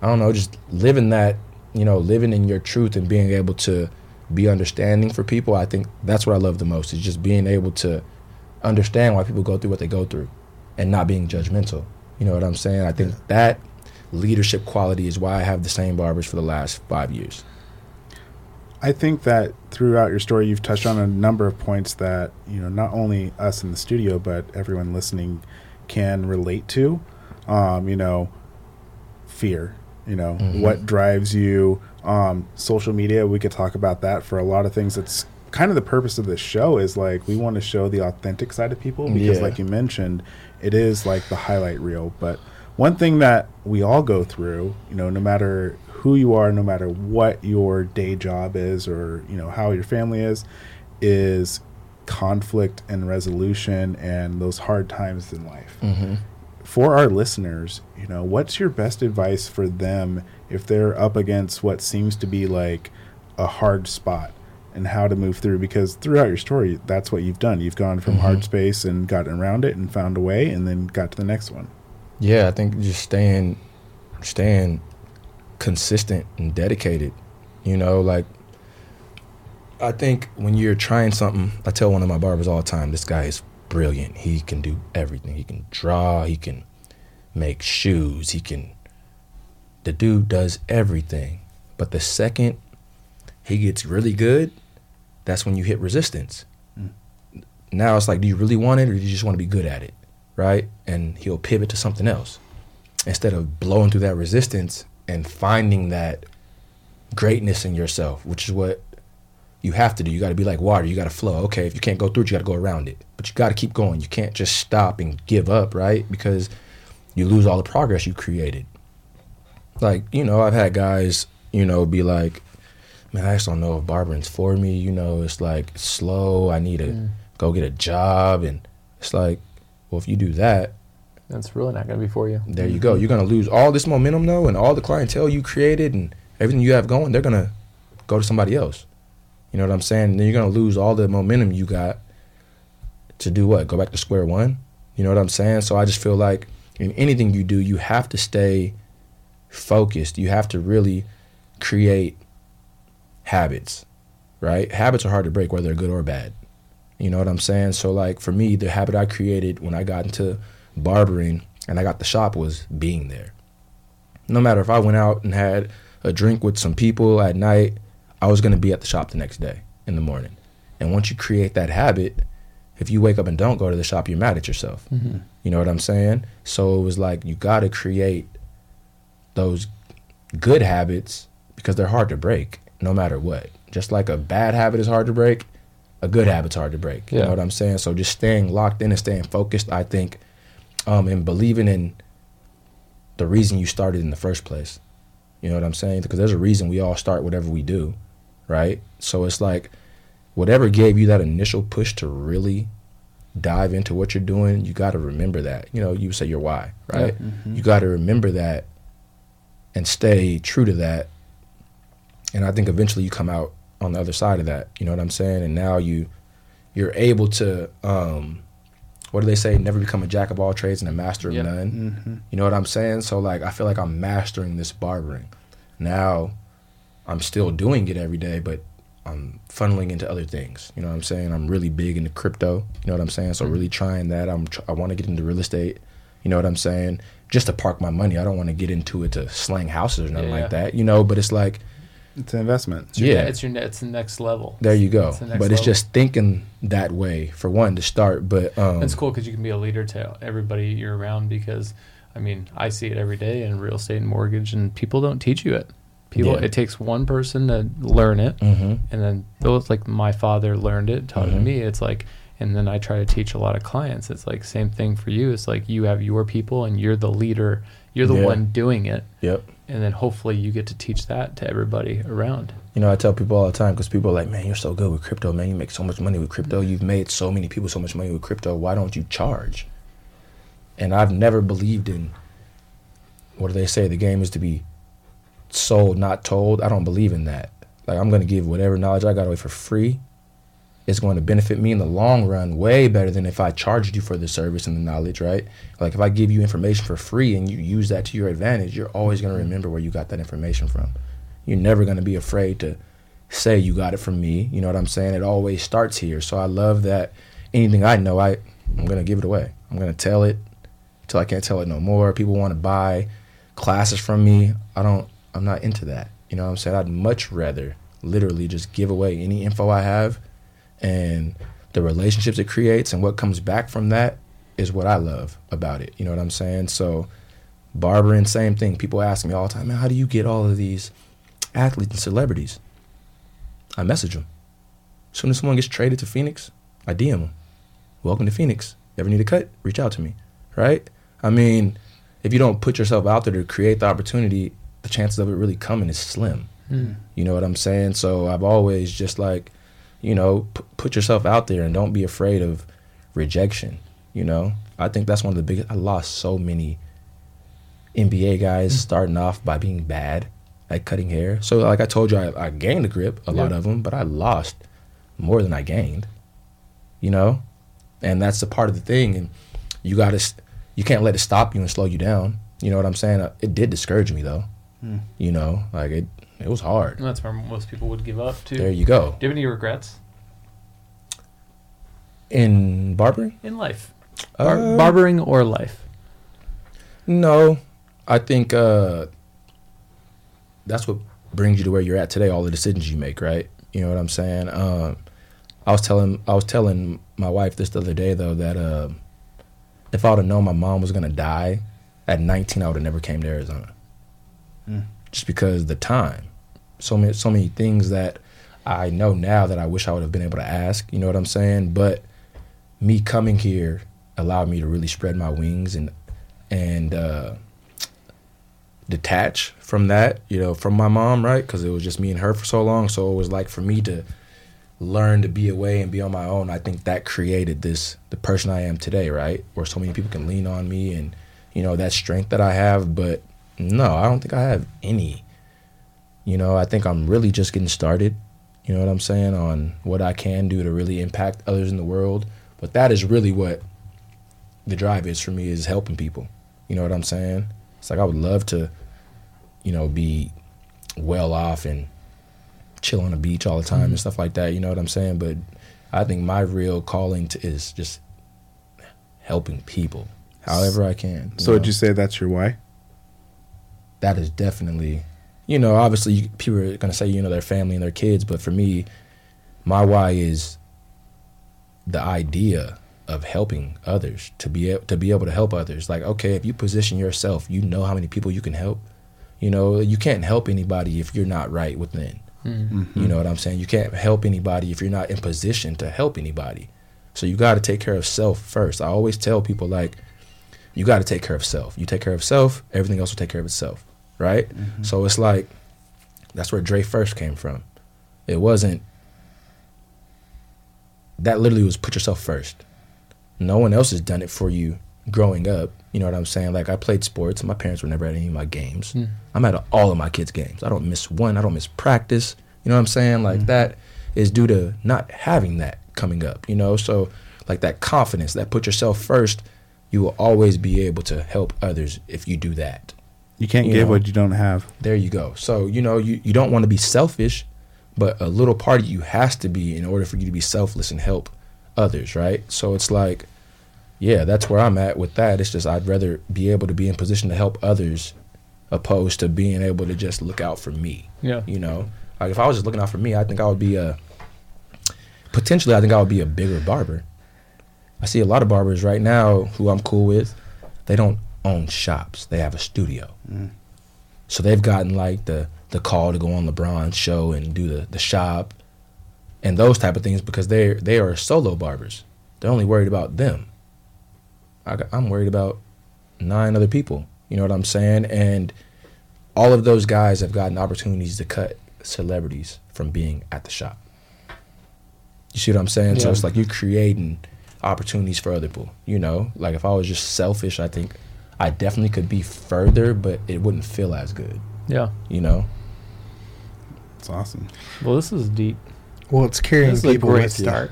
I don't know, just living that, you know, living in your truth and being able to be understanding for people. I think that's what I love the most is just being able to understand why people go through what they go through and not being judgmental. You know what I'm saying? I think that leadership quality is why I have the same barbers for the last five years. I think that throughout your story, you've touched on a number of points that you know not only us in the studio, but everyone listening can relate to. Um, you know, fear. You know what drives you. Um, social media. We could talk about that for a lot of things. It's kind of the purpose of this show is like we want to show the authentic side of people because, Yeah. like you mentioned, it is like the highlight reel. But one thing that we all go through, you know, no matter who you are, no matter what your day job is or, you know, how your family is, is conflict and resolution and those hard times in life. For our listeners, you know, what's your best advice for them if they're up against what seems to be like a hard spot and how to move through? Because throughout your story, that's what you've done. You've gone from hard mm-hmm. space and gotten around it and found a way and then got to the next one. Yeah, I think just staying, staying consistent and dedicated. You know, like I think when you're trying something, I tell one of my barbers all the time, this guy is brilliant. He can do everything. He can draw. He can make shoes. He can. The dude does everything. But the second he gets really good, that's when you hit resistance. Mm. Now it's like, do you really want it or do you just want to be good at it? Right? And he'll pivot to something else instead of blowing through that resistance and finding that greatness in yourself, which is what you have to do. You got to be like water. You got to flow. Okay, if you can't go through it, you got to go around it. But you got to keep going. You can't just stop and give up, right? Because you lose all the progress you created. Like, you know, I've had guys, you know, be like, man, I just don't know if barbering's for me. You know, it's like slow. I need to mm. go get a job. And it's like, well, if you do that, That's really not going to be for you. there you go. You're gonna lose all this momentum though, and all the clientele you created and everything you have going. They're gonna go to somebody else. You know what I'm saying? then you're gonna lose all the momentum you got to do what? Go back to square one. You know what I'm saying? So I just feel like in anything you do, you have to stay focused. You have to really create habits, right? Habits are hard to break, whether they're good or bad. You know what I'm saying? So like for me, the habit I created when I got into barbering and I got the shop was being there. No matter if I went out and had a drink with some people at night, I was going to be at the shop the next day in the morning. And once you create that habit, if you wake up and don't go to the shop, you're mad at yourself. Mm-hmm. You know what I'm saying? So it was like you got to create those good habits because they're hard to break no matter what. Just like a bad habit is hard to break, a good habit's hard to break. You know what I'm saying? So just staying locked in and staying focused, I think, um, and believing in the reason you started in the first place. You know what I'm saying? Because there's a reason we all start whatever we do, right? So it's like whatever gave you that initial push to really dive into what you're doing, you got to remember that. You know, you say your why, right? You got to remember that and stay true to that. And I think eventually you come out on the other side of that. You know what I'm saying? And now you you're able to um what do they say? Never become a jack of all trades and a master of Yep. none. You know what I'm saying? So like I feel like I'm mastering this barbering. Now I'm still doing it every day, but I'm funneling into other things. You know what I'm saying? I'm really big into crypto. You know what I'm saying? So really trying that. I'm tr- I want to get into real estate. You know what I'm saying? Just to park my money. I don't want to get into it to slang houses or nothing Yeah, like yeah. that. You know, but it's like It's an investment. It's your, Yeah. It's your ne- it's the next level. there you go. It's the next But it's just thinking that way for one to start. But um, It's cool because you can be a leader to everybody you're around. Because, I mean, I see it every day in real estate and mortgage, and people don't teach you it. People, Yeah. it takes one person to learn it, Mhm. and then those like my father learned it, taught it to me. It's like, and then I try to teach a lot of clients. It's like same thing for you. It's like you have your people, and you're the leader You're the Yeah. one doing it, Yep. and then hopefully you get to teach that to everybody around. You know, I tell people all the time because people are like, man, you're so good with crypto, man. You make so much money with crypto. Mm-hmm. You've made so many people so much money with crypto. Why don't you charge? And I've never believed in what do they say? The game is to be sold, not told. I don't believe in that. Like, I'm going to give whatever knowledge I got away for free. It's going to benefit me in the long run way better than if I charged you for the service and the knowledge, right? Like, if I give you information for free and you use that to your advantage, you're always going to mm-hmm. remember where you got that information from. You're never going to be afraid to say you got it from me. You know what I'm saying? It always starts here. So I love that anything I know, I I'm gonna give it away. I'm gonna tell it till I can't tell it no more. People want to buy classes from me. I don't. I'm not into that. You know what I'm saying? I'd much rather literally just give away any info I have, and the relationships it creates and what comes back from that is what I love about it. You know what I'm saying? So barbering, same thing. People ask me all the time, man, how do you get all of these athletes and celebrities? I message them. As soon as someone gets traded to Phoenix, I DM them. Welcome to Phoenix. Ever need a cut? Reach out to me. Right? I mean, if you don't put yourself out there to create the opportunity, the chances of it really coming is slim. Hmm. You know what I'm saying? So I've always just like, you know, p- put yourself out there and don't be afraid of rejection. You know, I think that's one of the biggest. I lost so many NBA guys starting off by being bad at cutting hair. So, like I told you, I, I gained a grip, a lot of them, but I lost more than I gained. You know, and that's a part of the thing. And you got to, you can't let it stop you and slow you down. You know what I'm saying? Uh, It did discourage me though. You know, like it, it was hard. And that's where most people would give up too. There you go. Do you have any regrets In barbering? in life? Bar- Uh, barbering or life? No, I think uh, that's what brings you to where you're at today. All the decisions you make, right? You know what I'm saying? Um, I was telling I was telling my wife this the other day though that uh, if I would have known my mom was gonna die at 19, I would have never came to Arizona. Just because the time, so many so many things that I know now that I wish I would have been able to ask. You know what I'm saying? But me coming here allowed me to really spread my wings and and uh, detach from that, you know, from my mom, right? Because it was just me and her for so long. So it was like for me to learn to be away and be on my own. I think that created this the person I am today, right? Where so many people can lean on me and you know that strength that I have. But no, I don't think I have any. You know, I think I'm really just getting started. You know what I'm saying on what I can do to really impact others in the world. But that is really what the drive is for me is helping people. You know what I'm saying? It's like I would love to, you know, be well off and chill on the beach all the time and mm-hmm. stuff like that. You know what I'm saying? But I think my real calling to is just helping people, however I can. So know? would you say that's your why? that is definitely, you know, obviously people are gonna say you know their family and their kids, but for me, my why is the idea of helping others to be a- to be able to help others. Like, okay, if you position yourself, you know how many people you can help. You know, you can't help anybody if you're not right within. Mm-hmm. You know what I'm saying? You can't help anybody if you're not in position to help anybody. So you got to take care of self first. I always tell people like you got to take care of self. You take care of self, everything else will take care of itself, right? Mm-hmm. So it's like that's where Dre first came from. It wasn't that literally was put yourself first. No one else has done it for you growing up. You know what I'm saying? Like I played sports. My parents were never at any of my games. Hmm. I'm at all of my kids' games. I don't miss one. I don't miss practice. You know what I'm saying? Like hmm. that is due to not having that coming up. You know, so like that confidence, that put yourself first. You will always be able to help others if you do that. You can't You give know. what you don't have. There you go. So, you know, you, you don't want to be selfish, but a little part of you has to be in order for you to be selfless and help others, right? So it's like, yeah, that's where I'm at with that. It's just I'd rather be able to be in position to help others opposed to being able to just look out for me. Yeah. You know? Like if I was just looking out for me, I think I would be a potentially I think I would be a bigger barber. I see a lot of barbers right now who I'm cool with. They don't own shops. They have a studio. So they've gotten like the the call to go on LeBron's show and do the the shop and those type of things because they they are solo barbers. They're only worried about them. I got, I'm worried about nine other people. You know what I'm saying? And all of those guys have gotten opportunities to cut celebrities from being at the shop. You see what I'm saying? So it's like you're creating opportunities for other people. You know, like if I was just selfish, I think I definitely could be further, but it wouldn't feel as good. Yeah. You know? It's awesome. Well, this is deep. Well, it's carrying This people great with start.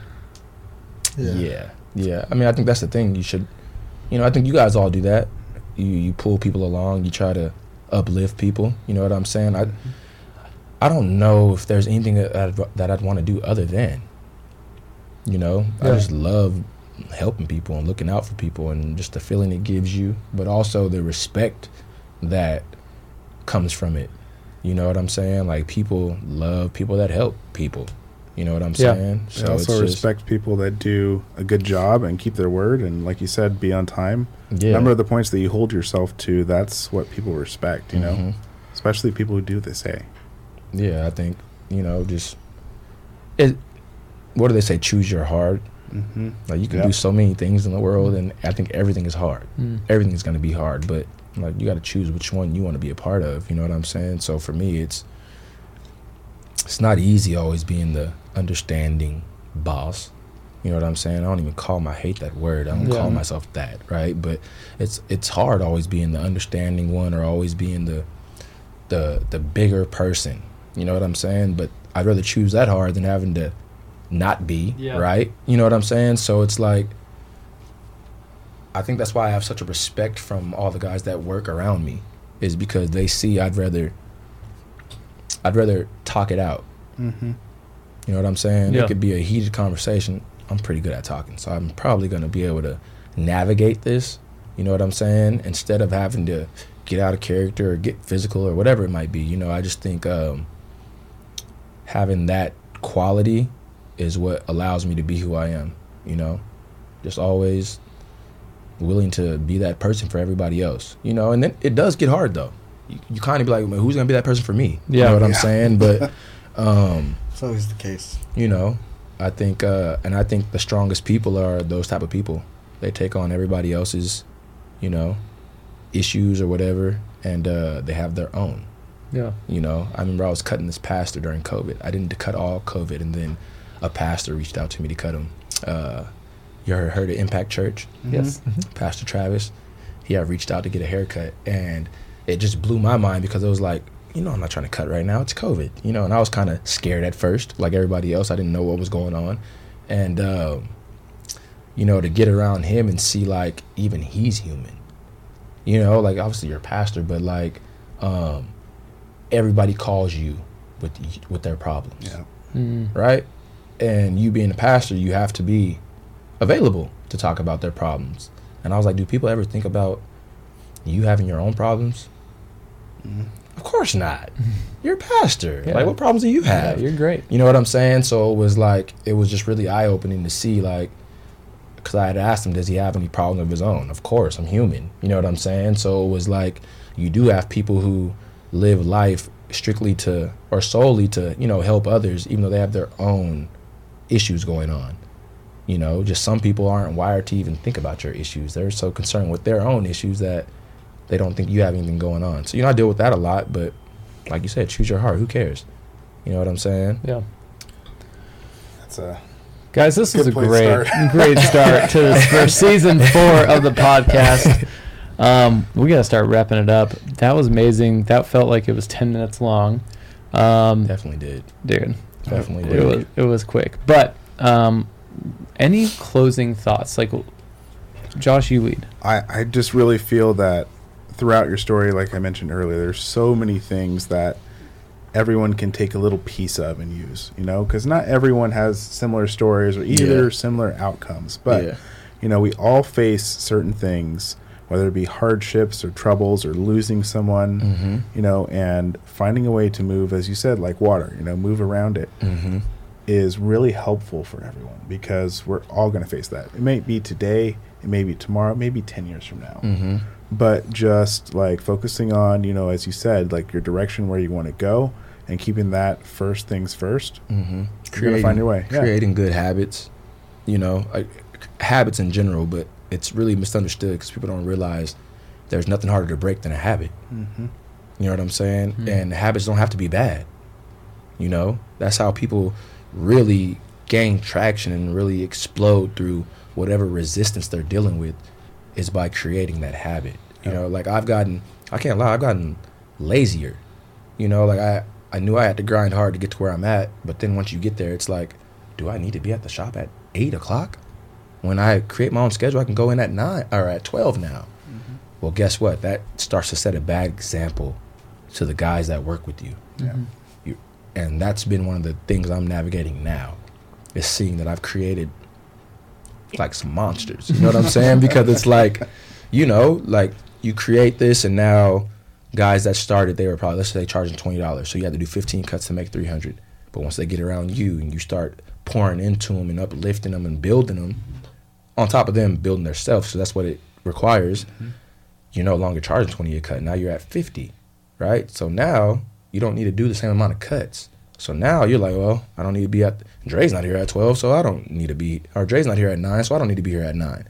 Yeah. yeah. I mean, I think that's the thing. You should, you know, I think you guys all do that. You you pull people along. You try to uplift people. You know what I'm saying? I I don't know if there's anything that I'd, that I'd want to do other than, you know, I just love helping people and looking out for people and just the feeling it gives you, but also the respect that comes from it. You know what I'm saying? Like people love people that help people. You know what I'm Yeah. saying? I also respect people that do a good job and keep their word, and like you said, be on time. yeah. Remember the points that you hold yourself to. That's what people respect. You know, Mhm. especially people who do what they say. Yeah, I think you know just it. What do they say? Choose your heart. Mm-hmm. Like you can Yeah. do so many things in the world, and I think everything is hard. Mm. Everything is going to be hard, but like you got to choose which one you want to be a part of. You know what I'm saying? So for me, it's it's not easy always being the understanding boss. You know what I'm saying? I don't even call my I hate that word. I don't Yeah. call myself that, right? But it's it's hard always being the understanding one or always being the the the bigger person. You know what I'm saying? But I'd rather choose that hard than having to not be, Yeah. right? You know what I'm saying? So it's like I think that's why I have such a respect from all the guys that work around me is because they see I'd rather I'd rather talk it out. Mm-hmm. You know what I'm saying? Yeah. It could be a heated conversation. I'm pretty good at talking, so I'm probably going to be able to navigate this. You know what I'm saying? Instead of having to get out of character or get physical or whatever it might be. You know, I just think um, having that quality is what allows me to be who I am. You know, just always willing to be that person for everybody else. You know, and then it does get hard though. You, you kind of be like, well, who's going to be that person for me? You Yeah. know what I'm saying? But. (laughs) um It's always the case. you know i think uh and i think the strongest people are those type of people they take on everybody else's you know issues or whatever and uh they have their own Yeah. you know i remember i was cutting this pastor during covid i didn't cut all covid and then a pastor reached out to me to cut him uh you heard, heard of impact church Yes. Pastor Travis, he had reached out to get a haircut, and it just blew my mind because it was like, you know, I'm not trying to cut right now. It's COVID, you know, and I was kind of scared at first, like everybody else. I didn't know what was going on, and um, you know, to get around him and see like even he's human, you know, like obviously you're a pastor, but like um, everybody calls you with with their problems Yeah. Mm. right? And you being a pastor, you have to be available to talk about their problems. And I was like, do people ever think about you having your own problems? Mm-hmm. Of course not. (laughs) You're a pastor. Yeah. Like, what problems do you Yeah, have? you're great. You know what I'm saying? So it was like, it was just really eye opening to see, like, because I had asked him, does he have any problems of his own? Of course, I'm human. You know what I'm saying? So it was like, you do have people who live life strictly to, or solely to, you know, help others, even though they have their own issues going on. You know, just some people aren't wired to even think about your issues. They're so concerned with their own issues that they don't think you have anything going on. So, you know, I deal with that a lot, but like you said, choose your heart. Who cares? You know what I'm saying? Yeah. That's a Guys, this is a great, start. (laughs) great start to this (laughs) for season four of the podcast. Um, we gotta start wrapping it up. That was amazing. That felt like it was ten minutes long. Um, Definitely did. dude, Definitely it did. was it was quick. But um, any closing thoughts? Like, Josh, you lead. I, I just really feel that throughout your story, like I mentioned earlier, there's so many things that everyone can take a little piece of and use, you know, because not everyone has similar stories or either Yeah. similar outcomes. But, Yeah. you know, we all face certain things, whether it be hardships or troubles or losing someone, Mm-hmm. you know, and finding a way to move, as you said, like water, you know, move around it Mm-hmm. is really helpful for everyone because we're all going to face that. It may be today, it may be tomorrow, maybe 10 years from now. Mm-hmm. But just like focusing on, you know, as you said, like your direction where you want to go and keeping that first things first. Mm-hmm. You're gonna find your way. Yeah. Creating good habits, you know, like, habits in general, but it's really misunderstood because people don't realize there's nothing harder to break than a habit. Mm-hmm. You know what I'm saying? And habits don't have to be bad. You know, that's how people really gain traction and really explode through whatever resistance they're dealing with is by creating that habit. You know, like I've gotten, I can't lie, I've gotten lazier. You know, like I, I knew I had to grind hard to get to where I'm at, but then once you get there, it's like, do I need to be at the shop at eight o'clock? When I create my own schedule, I can go in at nine or at twelve now. Mm-hmm. Well, guess what? That starts to set a bad example to the guys that work with you. Yeah. Mm-hmm. You, and that's been one of the things I'm navigating now, is seeing that I've created like some monsters. You know what I'm (laughs) saying? Because it's like, you know, like you create this, and now guys that started, they were probably let's say charging twenty dollars, so you had to do 15 cuts to make 300. But once they get around you and you start pouring into them and uplifting them and building them, on top of them building their self, so that's what it requires. You're no longer charging 20 a cut. Now you're at 50, right? So now you don't need to do the same amount of cuts. So now you're like, well, I don't need to be at. Dre's not here at 12, so I don't need to be. Or Dre's not here at nine, so I don't need to be here at nine.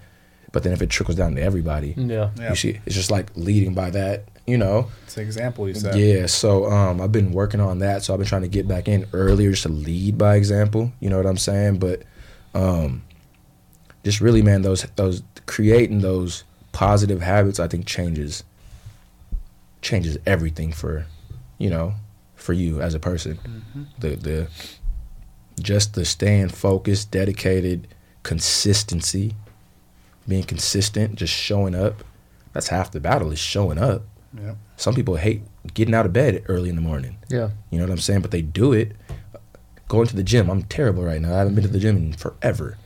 But then if it trickles down to everybody, Yeah. Yeah. you see, it's just like leading by that, you know. It's an example you said. Yeah, so um, I've been working on that. So I've been trying to get back in earlier just to lead by example. You know what I'm saying? But um, just really, man, those those creating those positive habits, I think changes changes everything for you know for you as a person. Mm-hmm. The the just the staying focused, dedicated, consistency, being consistent, just showing up. That's half the battle is showing up. Yep. Some people hate getting out of bed early in the morning. Yeah. You know what I'm saying? But they do it. Going to the gym, I'm terrible right now. I haven't been to the gym in forever,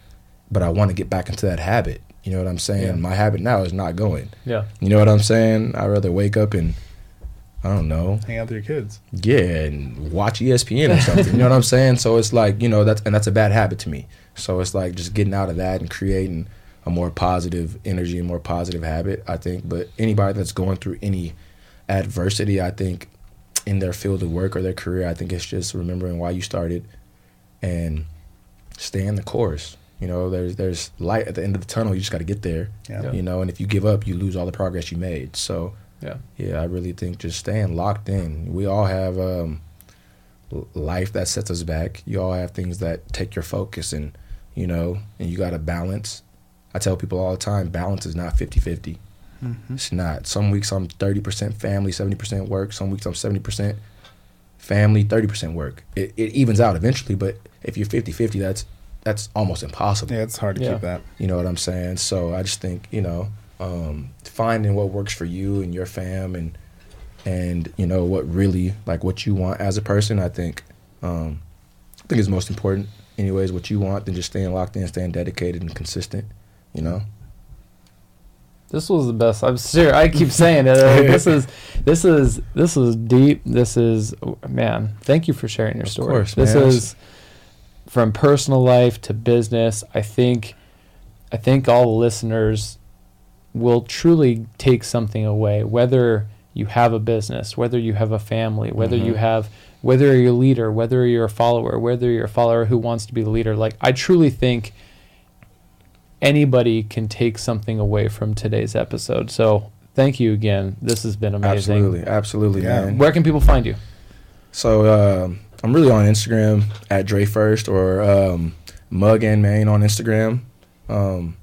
but I want to get back into that habit. You know what I'm saying? Yeah. My habit now is not going. Yeah. You know what I'm saying? I'd rather wake up and I don't know, Hang out with your kids. yeah, and watch ESPN or something. you know what I'm saying? So it's like you know that's and that's a bad habit to me. So it's like just getting out of that and creating a more positive energy and more positive habit. I think, but anybody that's going through any adversity, I think, in their field of work or their career, I think it's just remembering why you started and staying the course. You know, there's there's light at the end of the tunnel. You just got to get there. Yeah. You know, and if you give up, you lose all the progress you made. So Yeah. yeah, I really think just staying locked in. We all have um, life that sets us back. You all have things that take your focus, and you know, and you got to balance. I tell people all the time, balance is not 50 50. It's not. Some weeks I'm 30% family, 70% work. Some weeks I'm 70% family, 30% work. It, it evens out eventually, but if you're 50 50, that's that's almost impossible. Yeah, it's hard to Yeah. keep that. You know what I'm saying? So I just think you know um, finding what works for you and your fam and and you know what really like what you want as a person. I think um, I think is most important. Anyways, what you want, than just staying locked in, staying dedicated and consistent. You know. This was the best. I'm serious. I keep saying it. Like, this is this is this is deep. This is man. Thank you for sharing your Of story. course, this man. is from personal life to business. I think I think all the listeners will truly take something away. Whether you have a business, whether you have a family, whether you Mhm. have whether you're a leader, whether you're a follower, whether you're a follower who wants to be the leader. Like I truly think anybody can take something away from today's episode. So thank you again. This has been amazing. Absolutely, absolutely, Yeah. man. Where can people find you? So um, I'm really on Instagram at Dre First or um, Mug and Mane on Instagram. Um,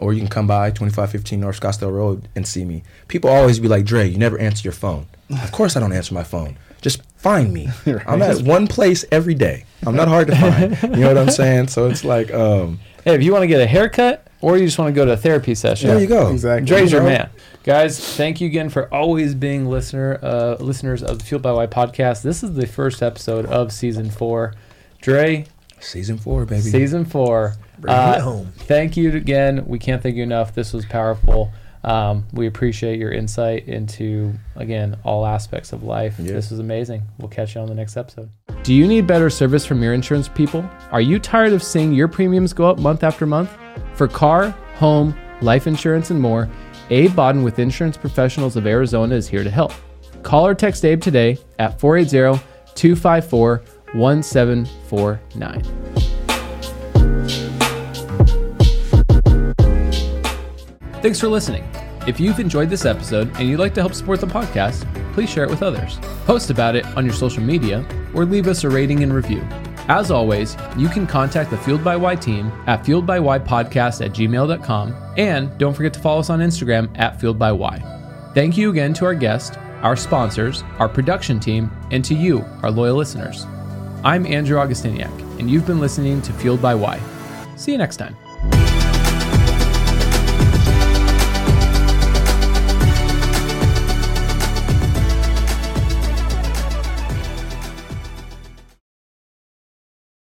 or you can come by 2515 North Scottsdale Road and see me. People always be like, Dre, you never answer your phone. of course I don't answer my phone. Just find me. (laughs) I'm at one place every day. I'm not hard to find. You know what I'm saying? So it's like, um, Hey, if you want to get a haircut or you just want to go to a therapy session, there you go. Exactly. Dre's your You know? man. Guys, thank you again for always being listener uh, listeners of the Fueled by Why podcast. This is the first episode of season four. Dre, Season four, baby. season four. Bring it Uh, home. Thank you again. We can't thank you enough. This was powerful. Um, we appreciate your insight into, again, all aspects of life. Yeah. This was amazing. We'll catch you on the next episode. Do you need better service from your insurance people? Are you tired of seeing your premiums go up month after month? For car, home, life insurance, and more, Abe Bodden with Insurance Professionals of Arizona is here to help. Call or text Abe today at 480 254 1749. Thanks for listening. If you've enjoyed this episode and you'd like to help support the podcast, please share it with others. Post about it on your social media or leave us a rating and review. As always, you can contact the Fueled by Why team at fueledbywpodcast at gmail.com and don't forget to follow us on Instagram at Fueled by Why. Thank you again to our guest, our sponsors, our production team, and to you, our loyal listeners. I'm Andrew Augustiniak, and you've been listening to Fueled by Why. See you next time.